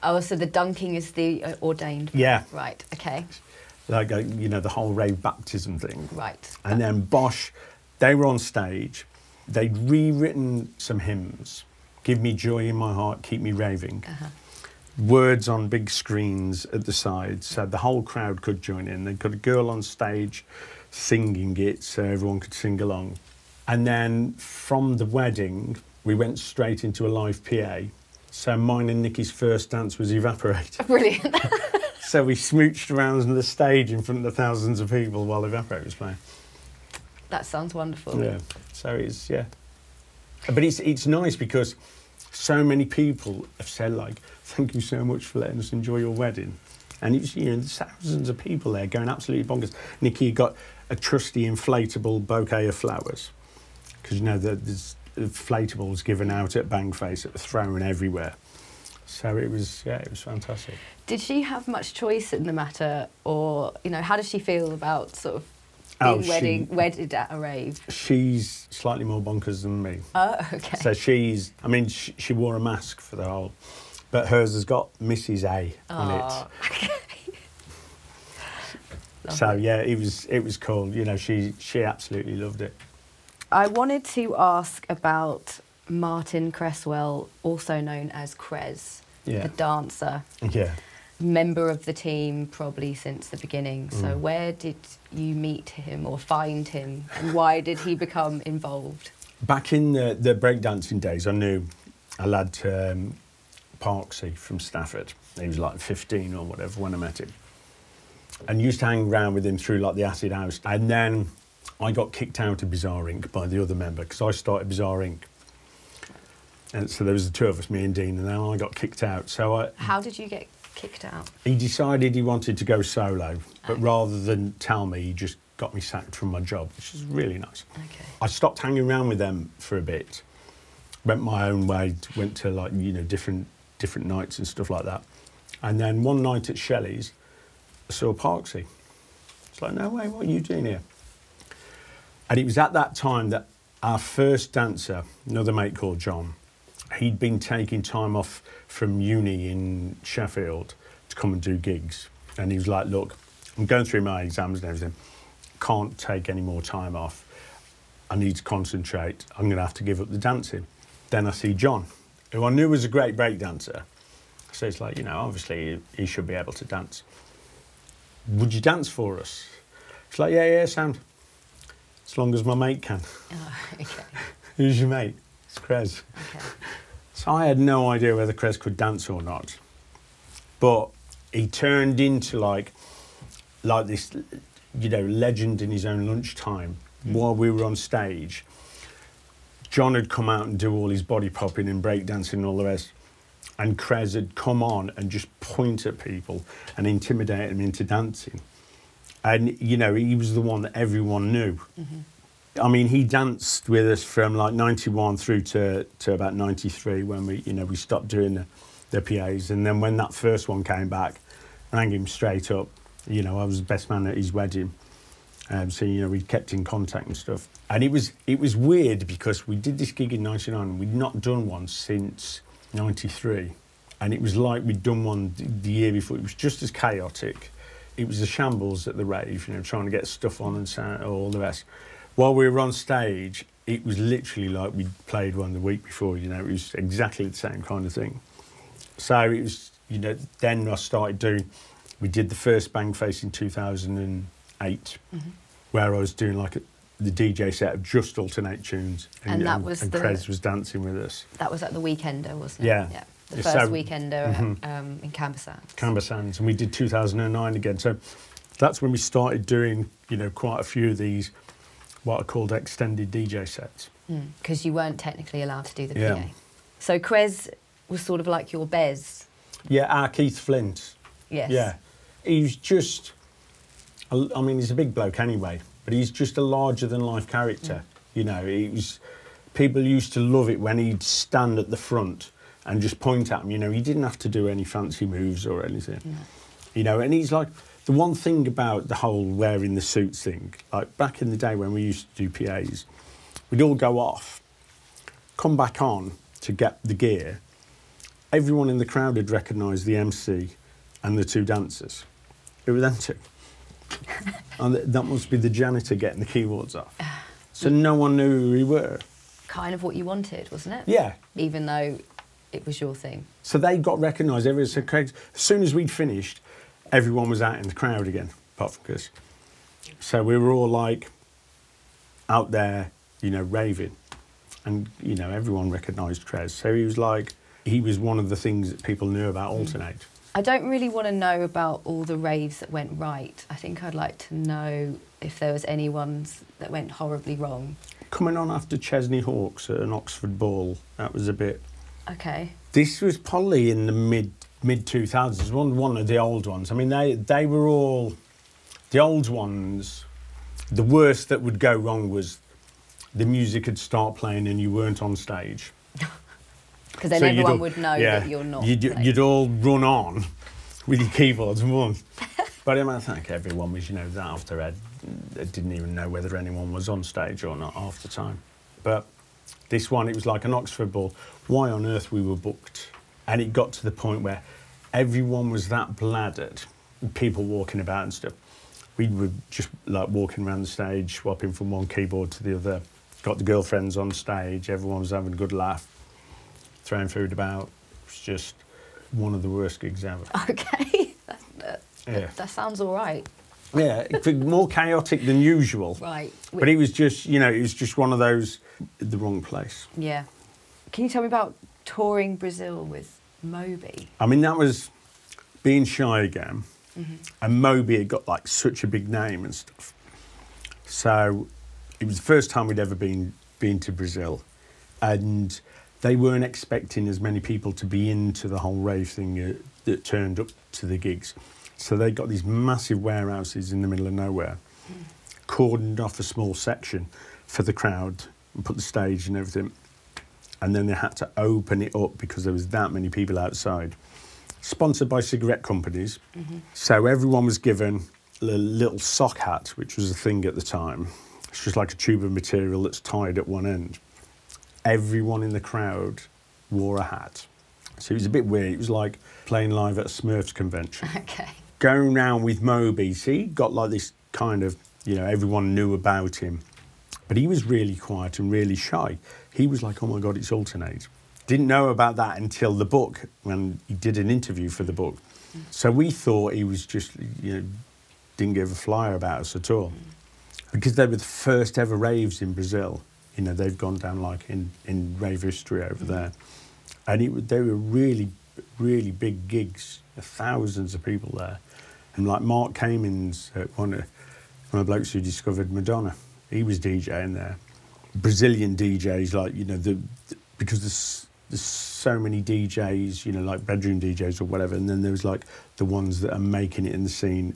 Oh, so the dunking is the uh, ordained. Yeah. Right. Okay. Like uh, you know, the whole rave baptism thing. Right. And then Bosch, they were on stage. They'd rewritten some hymns. Give me joy in my heart, keep me raving. Uh-huh. Words on big screens at the sides, so the whole crowd could join in. They got a girl on stage singing it, so everyone could sing along. And then from the wedding, we went straight into a live PA. So mine and Nikki's first dance was Evaporate. Oh, brilliant. *laughs* so we smooched around the stage in front of the thousands of people while E-Vapor-8 was playing. that sounds wonderful. Yeah. So it's yeah, but it's it's nice because so many people have said like, "Thank you so much for letting us enjoy your wedding," And it was, you know, there's thousands of people there going absolutely bonkers. Nikki got a trusty inflatable bouquet of flowers because you know the, there's inflatables given out at Bangface that were thrown everywhere. So it was, yeah, it was fantastic. Did she have much choice in the matter, or you know, how does she feel about sort of Oh, being she- wedding, wedded at a rave? She's slightly more bonkers than me. Oh, okay. So she's, I mean, she, she wore a mask for the whole, but hers has got Mrs. A on Aw. it. Oh, *laughs* so yeah, it was it was cool. You know, she she absolutely loved it. I wanted to ask about Martin Cresswell, also known as Crez, Yeah. the dancer, Yeah. member of the team probably since the beginning. So, Mm. where did you meet him or find him, and why did he become involved? Back in the, the breakdancing days, I knew a lad, um, Parksy from Stafford. He was like 15 or whatever when I met him. And used to hang around with him through like the Acid House. And then I got kicked out of Bizarre Inc. by the other member because I started Bizarre Inc. And so there was the two of us, me and Dean, and then I got kicked out. So I, How did you get kicked out? he decided he wanted to go solo, but oh. rather than tell me, he just got me sacked from my job, which is really nice. Okay. I stopped hanging around with them for a bit. Went my own way. Went to like you know different different nights and stuff like that. And then one night at Shelley's, I saw Parksy. It's like, no way, what are you doing here? And it was at that time that our first dancer, another mate called John, he'd been taking time off from uni in Sheffield to come and do gigs. And he was like, look, I'm going through my exams and everything. Can't take any more time off. I need to concentrate. I'm going to have to give up the dancing. Then I see John, who I knew was a great break dancer. So it's like, you know, obviously he should be able to dance. Would you dance for us? It's like, yeah, yeah, sound. As long as my mate can. *laughs* Oh, okay. Who's your mate? It's Krez. Okay. So I had no idea whether Krez could dance or not. But he turned into like like this you know, legend in his own lunchtime mm. while we were on stage. John had come out and do all his body popping and breakdancing and all the rest. And Krez had come on and just point at people and intimidate them into dancing. And, you know, he was the one that everyone knew. I mean, he danced with us from like 91 through to, to about 93 when we, you know, we stopped doing the, the PAs. And then when that first one came back, rang him straight up. You know, I was the best man at his wedding. Um, so, you know, we kept in contact and stuff. And it was, it was weird because we did this gig in 99 and we'd not done one since 93. And it was like we'd done one the year before. It was just as chaotic. It was a shambles at the rave, you know, trying to get stuff on and sound, all the rest. While we were on stage, it was literally like we'd played one the week before, you know, it was exactly the same kind of thing. So it was, you know, then I started doing, we did the first Bangface in 2008, mm-hmm. where I was doing like a, the DJ set of just Altern-8 tunes. And that was and the- Krez was dancing with us. That was at the Weekender, wasn't it? Yeah. Yeah. The Yeah, first Weekender Mhm. um, in Camber Sands. Camber Sands, and we did 2009 again. So that's when we started doing, you know, quite a few of these, what are called extended DJ sets. Because you weren't technically allowed to do the Yeah. PA. So Krez was sort of like your Bez. Yeah, our Keith Flint. Yes. Yeah, he's just, I mean, he's a big bloke anyway, but he's just a larger than life character. You know, he was, people used to love it when he'd stand at the front and just point at him. You know, he didn't have to do any fancy moves or anything. You know, and he's like, the one thing about the whole wearing the suits thing, like back in the day when we used to do PAs, we'd all go off, come back on to get the gear. Everyone in the crowd had recognised the MC and the two dancers. It was them two? *laughs* and that must be the janitor getting the keyboards off. *sighs* So no one knew who we were. Kind of what you wanted, wasn't it? Yeah. Even though it was your thing. So they got recognised. Every so Craig, as soon as we'd finished, everyone was out in the crowd again, apart from Chris. So we were all like out there, you know, raving, and you know everyone recognised Krez. So he was like, he was one of the things that people knew about mm. Altern-8. I don't really want to know about all the raves that went right. I think I'd like to know if there was any ones that went horribly wrong. Coming on after Chesney Hawks at an Oxford ball, that was a bit. Okay. This was probably in the mid mid 2000s, one, one of the old ones. I mean, they, they were all, the old ones, the worst that would go wrong was the music would start playing and you weren't on stage. *laughs* Because then So everyone all- would know yeah, that you're not. You'd, you'd all run on *laughs* with your keyboards and *laughs* run. but I, I think everyone was, you know, that after head. They didn't even know whether anyone was on stage or not half the time. But this one, it was like an Oxford ball. Why on earth we were booked? And it got to the point where everyone was that bladdered, people walking about and stuff. We were just like walking around the stage, swapping from one keyboard to the other. Got the girlfriends on stage, everyone was having a good laugh throwing food about. It was just one of the worst gigs ever. *laughs* Okay. *laughs* that, that, Yeah. that sounds all right. Yeah, more chaotic than usual. Right. But it was just, you know, it was just one of those, the wrong place. Yeah. Can you tell me about touring Brazil with Moby? I mean, that was being shy again. And Moby had got like such a big name and stuff. So it was the first time we'd ever been been to Brazil. And they weren't expecting as many people to be into the whole rave thing uh, that turned up to the gigs. So they got these massive warehouses in the middle of nowhere, cordoned off a small section for the crowd and put the stage and everything. And then they had to open it up because there was that many people outside. Sponsored by cigarette companies. Mm-hmm. So everyone was given a little sock hat, which was a thing at the time. It's just like a tube of material that's tied at one end. Everyone in the crowd wore a hat. So it was a bit weird. It was like playing live at a Smurfs convention *laughs* Okay. Going around with Moby, see, he got like this kind of, you know, everyone knew about him. But he was really quiet and really shy. He was like, oh my God, it's Altern-8. Didn't know about that until the book, when he did an interview for the book. So we thought he was just, you know, didn't give a flyer about us at all. Because they were the first ever raves in Brazil. You know, they've gone down like in, in rave history over mm. there. And it, they were really, really big gigs, thousands of people there. And like Mark Kamins, uh, one, of, one of the blokes who discovered Madonna, he was DJing there. Brazilian DJs, like, you know, the, the because there's, there's so many DJs, you know, like bedroom DJs or whatever, and then there was like the ones that are making it in the scene,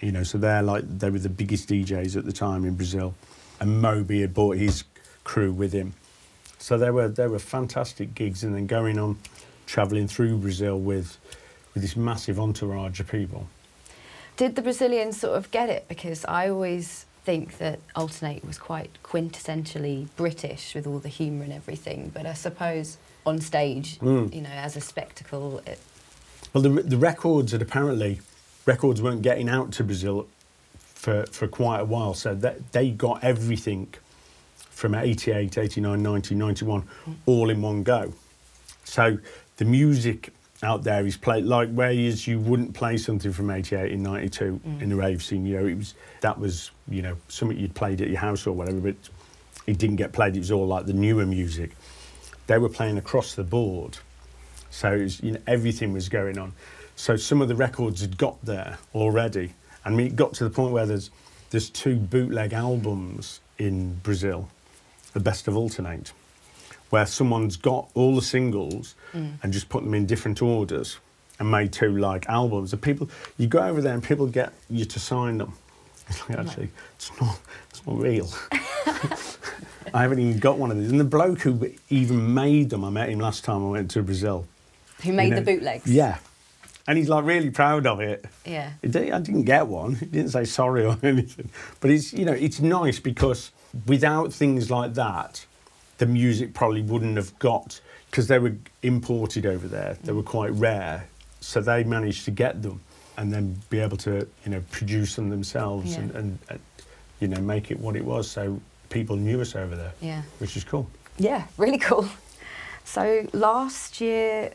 you know, so they're like, they were the biggest DJs at the time in Brazil. And Moby had brought his crew with him. So they were they were fantastic gigs, and then going on, travelling through Brazil with with this massive entourage of people. Did the Brazilians sort of get it? Because I always think that Altern-8 was quite quintessentially British with all the humour and everything. But I suppose on stage, Mm. you know, as a spectacle, it, Well, the the records had apparently records weren't getting out to Brazil for for quite a while, so that they got everything from 88, 89, 90, 91 all in one go. So the music out there is played like whereas you you wouldn't play something from 88 and 92 mm. in the rave scene, you know, it was that was, you know, something you'd played at your house or whatever, but it didn't get played. It was all like the newer music. They were playing across the board. So it was, you know, everything was going on. So some of the records had got there already. I mean, it got to the point where there's there's two bootleg albums in Brazil, the best of Altern-8, where someone's got all the singles mm. and just put them in different orders and made two like albums. And people, you go over there and people get you to sign them. *laughs* It's like, actually, it's not, it's not real. *laughs* I haven't even got one of these. And the bloke who even made them, I met him last time I went to Brazil. who made You the bootlegs? Yeah. And he's like really proud of it. Yeah. I didn't get one. He didn't say sorry or *laughs* anything. But it's you know it's nice because without things like that, the music probably wouldn't have got because they were imported over there. They were quite rare, so they managed to get them and then be able to you know produce them themselves Yeah. and, and, and you know make it what it was. So people knew us over there, Yeah. which is cool. Yeah, really cool. So last year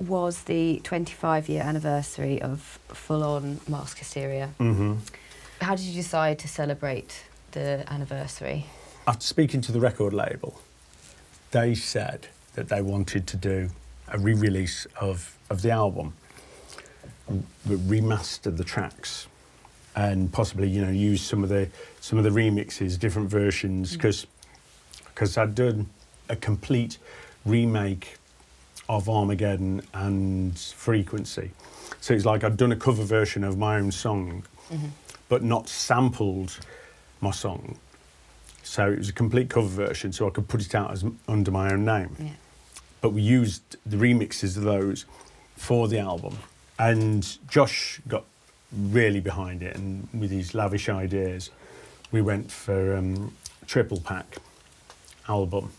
was the 25 year anniversary of full on mask hysteria. Mm-hmm. How did you decide to celebrate the anniversary? after speaking to the record label, they said that they wanted to do a re-release of, of the album, remaster the tracks, and possibly you know use some of the some of the remixes, different versions, mm. because because I'd done a complete remake of Armageddon and Frequency. So it's like I'd done a cover version of my own song, mm-hmm. but not sampled my song. So it was a complete cover version, so I could put it out as under my own name. Yeah. But we used the remixes of those for the album, and Josh got really behind it, and with his lavish ideas, we went for um, triple pack album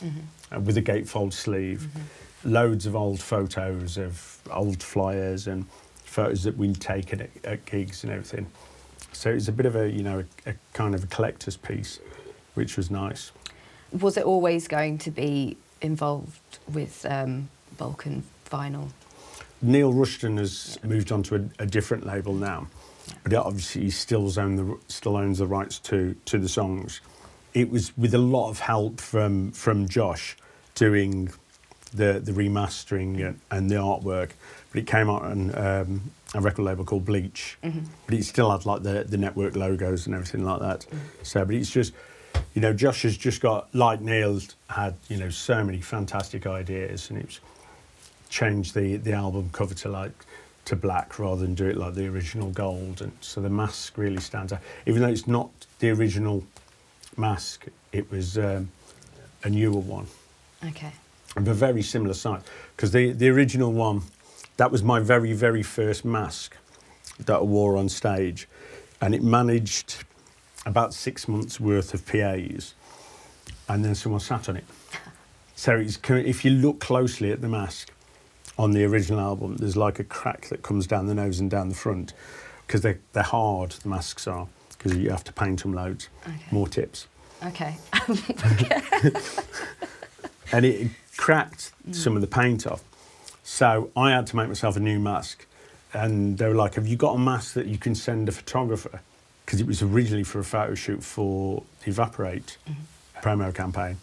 uh, with a gatefold sleeve, loads of old photos of old flyers and photos that we'd taken at, at gigs and everything. So it was a bit of a you know a, a kind of a collector's piece, which was nice. Was it always going to be involved with um, Vulcan vinyl? Neil Rushton has moved on to a, a different label now, but obviously he still own the still owns the rights to to the songs. It was with a lot of help from from Josh doing the the remastering and, and the artwork, but it came out on um, a record label called Bleach, but it still had like the the network logos and everything like that. So, but it's just. You know, Josh has just got, like Neil, had, you know, so many fantastic ideas, and it changed the, the album cover to like to black rather than do it like the original gold and so the mask really stands out even though it's not the original mask it was um, a newer one Okay. of a very similar size because the, the original one that was my very very first mask that I wore on stage and it managed about six months worth of PAs and then someone sat on it *laughs* so it's, if you look closely at the mask on the original album, there's like a crack that comes down the nose and down the front because they're, they're hard, the masks are, because you have to paint them loads. Okay. More tips. Okay. *laughs* *laughs* And it cracked some of the paint off. So I had to make myself a new mask. And they were like, Have you got a mask that you can send a photographer? Because it was originally for a photo shoot for the E-Vapor-8 mm-hmm. promo campaign.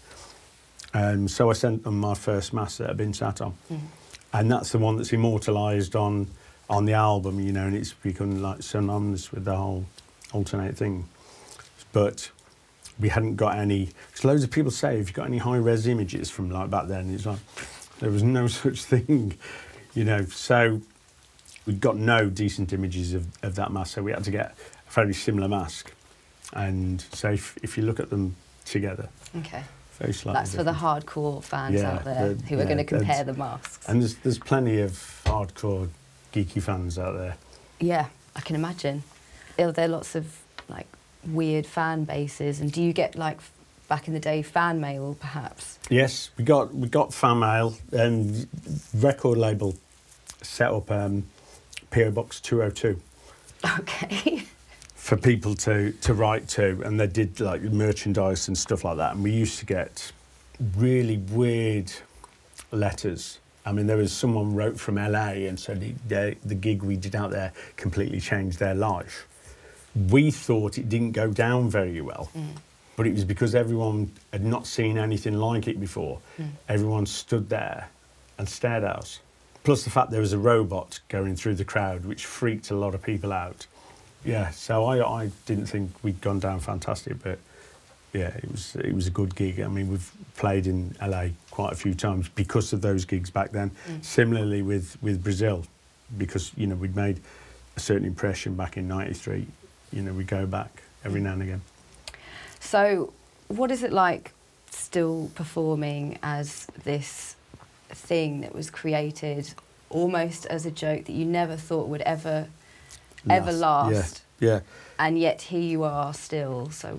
And so I sent them my first mass that I'd been sat on. Mm-hmm. And that's the one that's immortalised on on the album, you know, and it's become like synonymous with the whole Altern-8 thing. But we hadn't got any. Because loads of people say, "Have you got any high res images from like back then?" It's like there was no *laughs* such thing, you know. So we'd got no decent images of, of that mass, so we had to get very similar mask. And so if, if you look at them together, okay. very slightly. That's for the hardcore fans Yeah, out there the- who are yeah, going to compare the masks. And there's there's plenty of hardcore geeky fans out there. Yeah, I can imagine. There are there lots of like weird fan bases, and do you get like back in the day fan mail, perhaps? Yes, we got we got fan mail and record label set up um, PO Box 202 *laughs* Okay. For people to to write to, and they did like merchandise and stuff like that. And we used to get really weird letters. I mean, there was someone wrote from LA and said the, the, the gig we did out there completely changed their life. We thought it didn't go down very well, mm. but it was because everyone had not seen anything like it before. Mm. Everyone stood there and stared at us. Plus the fact there was a robot going through the crowd, which freaked a lot of people out. Yeah, so I, I didn't think we'd gone down fantastic, but yeah, it was it was a good gig. I mean, we've played in LA quite a few times because of those gigs back then. Mm. Similarly with with Brazil, because you know we'd made a certain impression back in '93. You know, we go back every mm. now and again. So, what is it like still performing as this thing that was created almost as a joke that you never thought would ever, ever Last- last? Yeah, yeah. And yet here you are still. So,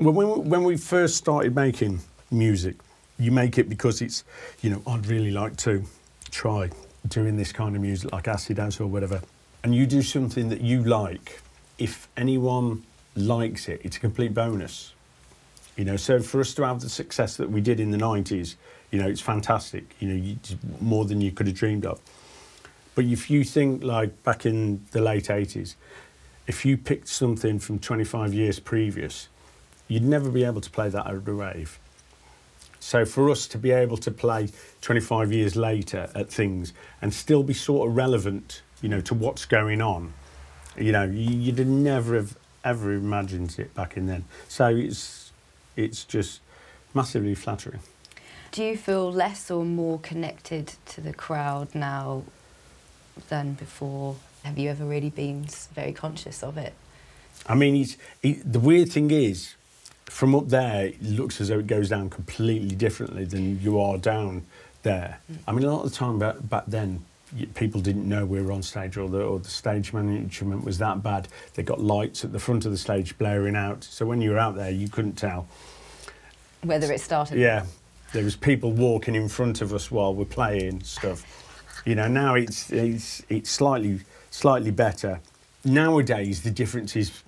Well, when, we- when we first started making music, you make it because it's, you know, I'd really like to try doing this kind of music like acid house or whatever. And you do something that you like. If anyone likes it, it's a complete bonus. You know, so for us to have the success that we did in the 90s, you know, it's fantastic. You know, you, more than you could have dreamed of. But if you think like back in the late 80s, if you picked something from 25 years previous, you'd never be able to play that at a rave. So for us to be able to play 25 years later at things and still be sort of relevant, you know, to what's going on, you know, you, you'd never have ever imagined it back in then. So it's it's just massively flattering. Do you feel less or more connected to the crowd now than before? Have you ever really been very conscious of it? I mean, it's, it, the weird thing is, from up there, it looks as though it goes down completely differently than you are down there. Mm. I mean, a lot of the time back, back then, people didn't know we were on stage or the, or the stage management was that bad. They got lights at the front of the stage blaring out. So when you were out there, you couldn't tell. Whether it started. Yeah, there was people walking in front of us while we're playing stuff. You know, now it's it's it's slightly slightly better. Nowadays, the difference is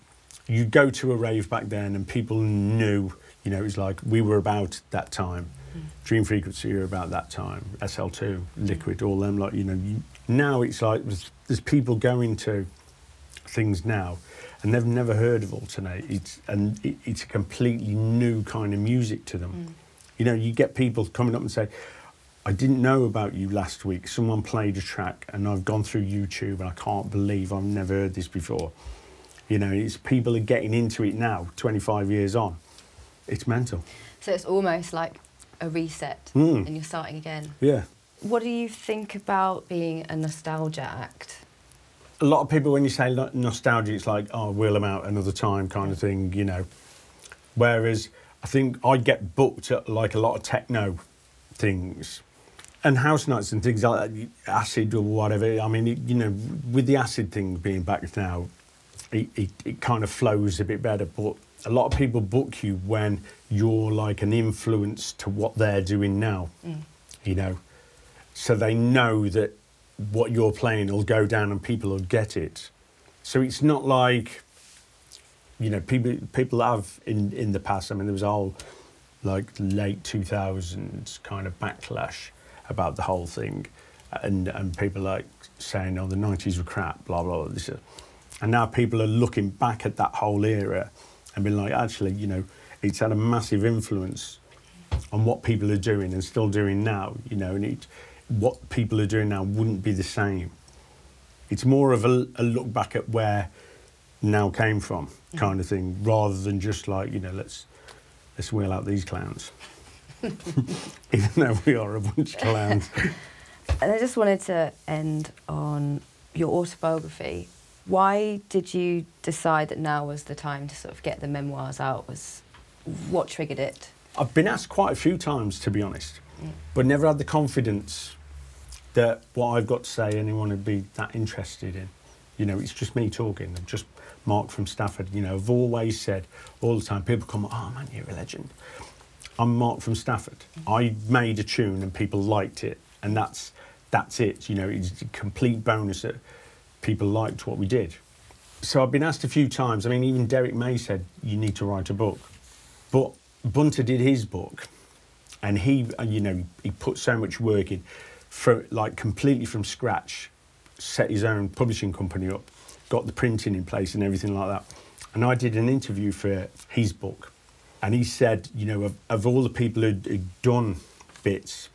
you go to a rave back then, and people knew. You know, it was like we were about that time. Mm. Dream Frequency were about that time. SL2, mm. Liquid, all them. Like you know, you, now it's like there's, there's people going to things now and they've never heard of Altern-8 it's and it, it's a completely new kind of music to them mm. you know you get people coming up and say i didn't know about you last week. Someone played a track and i've gone through youtube and i can't believe i've never heard this before. You know it's people are getting into it now 25 years on. It's mental. So it's almost like a reset Mm. and you're starting again. yeah. What do you think about being a nostalgia act? a lot of people when you say nostalgia it's like oh wheel them out another time kind of thing you know. Whereas i think i get booked at like a lot of techno things and house nights and things like that acid or whatever i mean it, you know with the acid thing being back now it, it, it kind of flows a bit better but a lot of people book you when you're like an influence to what they're doing now mm. you know so they know that what you're playing will go down and people will get it. So it's not like, you know, people people have in in the past. I mean, there was a whole like late 2000s kind of backlash about the whole thing, and and people like saying, "Oh, the 90s were crap," blah blah. blah uh, and now people are looking back at that whole era and being like, actually, you know, it's had a massive influence on what people are doing and still doing now, you know, and it, what people are doing now wouldn't be the same. It's more of a, a look back at where now came from, kind of thing, rather than just like, you know, let's let's wheel out these clowns. *laughs* Even though we are a bunch of clowns. *laughs* And I just wanted to end on your autobiography. Why did you decide that now was the time to sort of get the memoirs out? Was what triggered it? I've been asked quite a few times, to be honest, but never had the confidence that what I've got to say anyone would be that interested in. You know, it's just me talking. I'm just Mark from Stafford. You know, I've always said all the time, people come, oh man, you're a legend. I'm Mark from Stafford. I made a tune and people liked it, and that's that's it. You know, it's a complete bonus that people liked what we did. So I've been asked a few times. I mean, even Derrick May said you need to write a book, but Bunter did his book, and he, uh, you know, he put so much work in, for like completely from scratch, set his own publishing company up, got the printing in place and everything like that. And I did an interview for his book, and he said, you know, of, of all the people who'd, who'd done bits,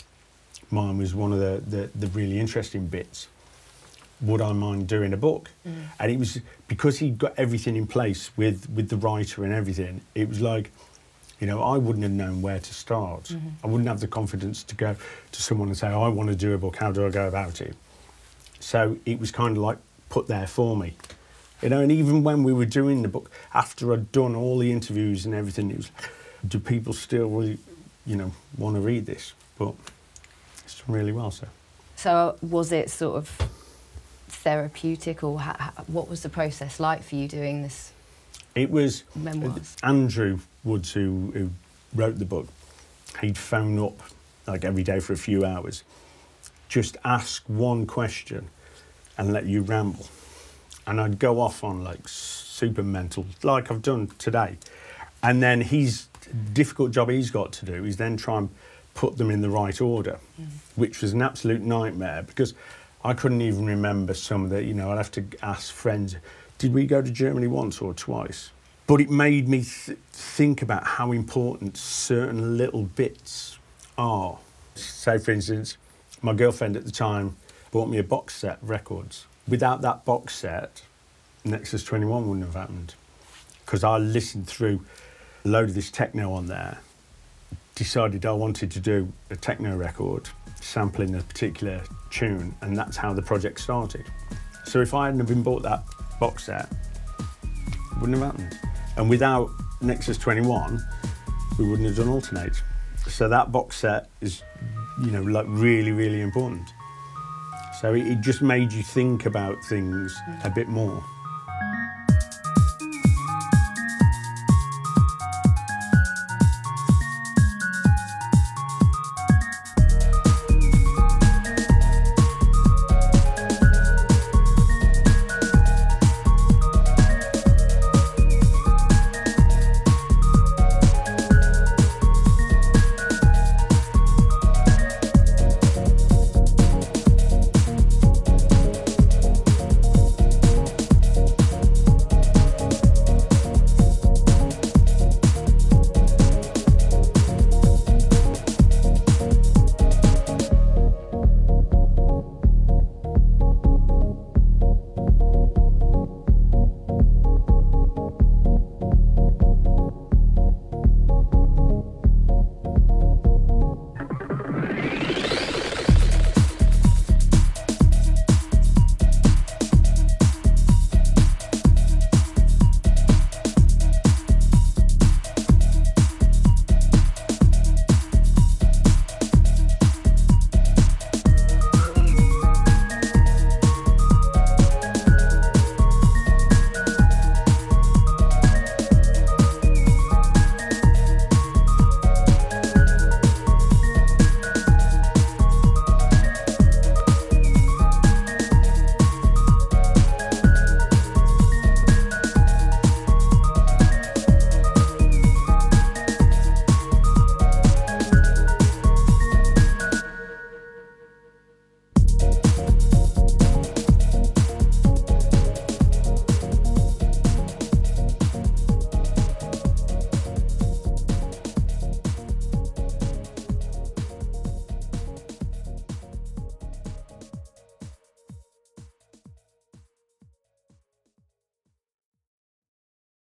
mine was one of the, the, the really interesting bits. Would I mind doing a book? Mm. And it was because he'd got everything in place with, with the writer and everything. It was like, you know, I wouldn't have known where to start. Mm-hmm. I wouldn't have the confidence to go to someone and say, oh, I want to do a book. How do I go about it? So it was kind of like put there for me. You know, and even when we were doing the book, after I'd done all the interviews and everything, it was, do people still really, you know, want to read this? But it's done really well, so. So was it sort of therapeutic, or ha- ha- what was the process like for you doing this It was memoirs? Andrew Woods, who, who wrote the book, he'd phone up like every day for a few hours, just ask one question and let you ramble. And I'd go off on like super mental, like I've done today. And then his difficult job he's got to do is then try and put them in the right order, mm-hmm. which was an absolute nightmare because I couldn't even remember some of the, you know, I'd have to ask friends, did we go to Germany once or twice? But it made me th- think about how important certain little bits are. Say, for instance, my girlfriend at the time bought me a box set of records. Without that box set, Nexus 21 wouldn't have happened because I listened through a load of this techno on there, decided I wanted to do a techno record sampling a particular tune, and that's how the project started. So if I hadn't have been bought that box set, it wouldn't have happened. And without Nexus 21, we wouldn't have done Altern-8. So that box set is, you know, like really, really important. So it, it just made you think about things a bit more.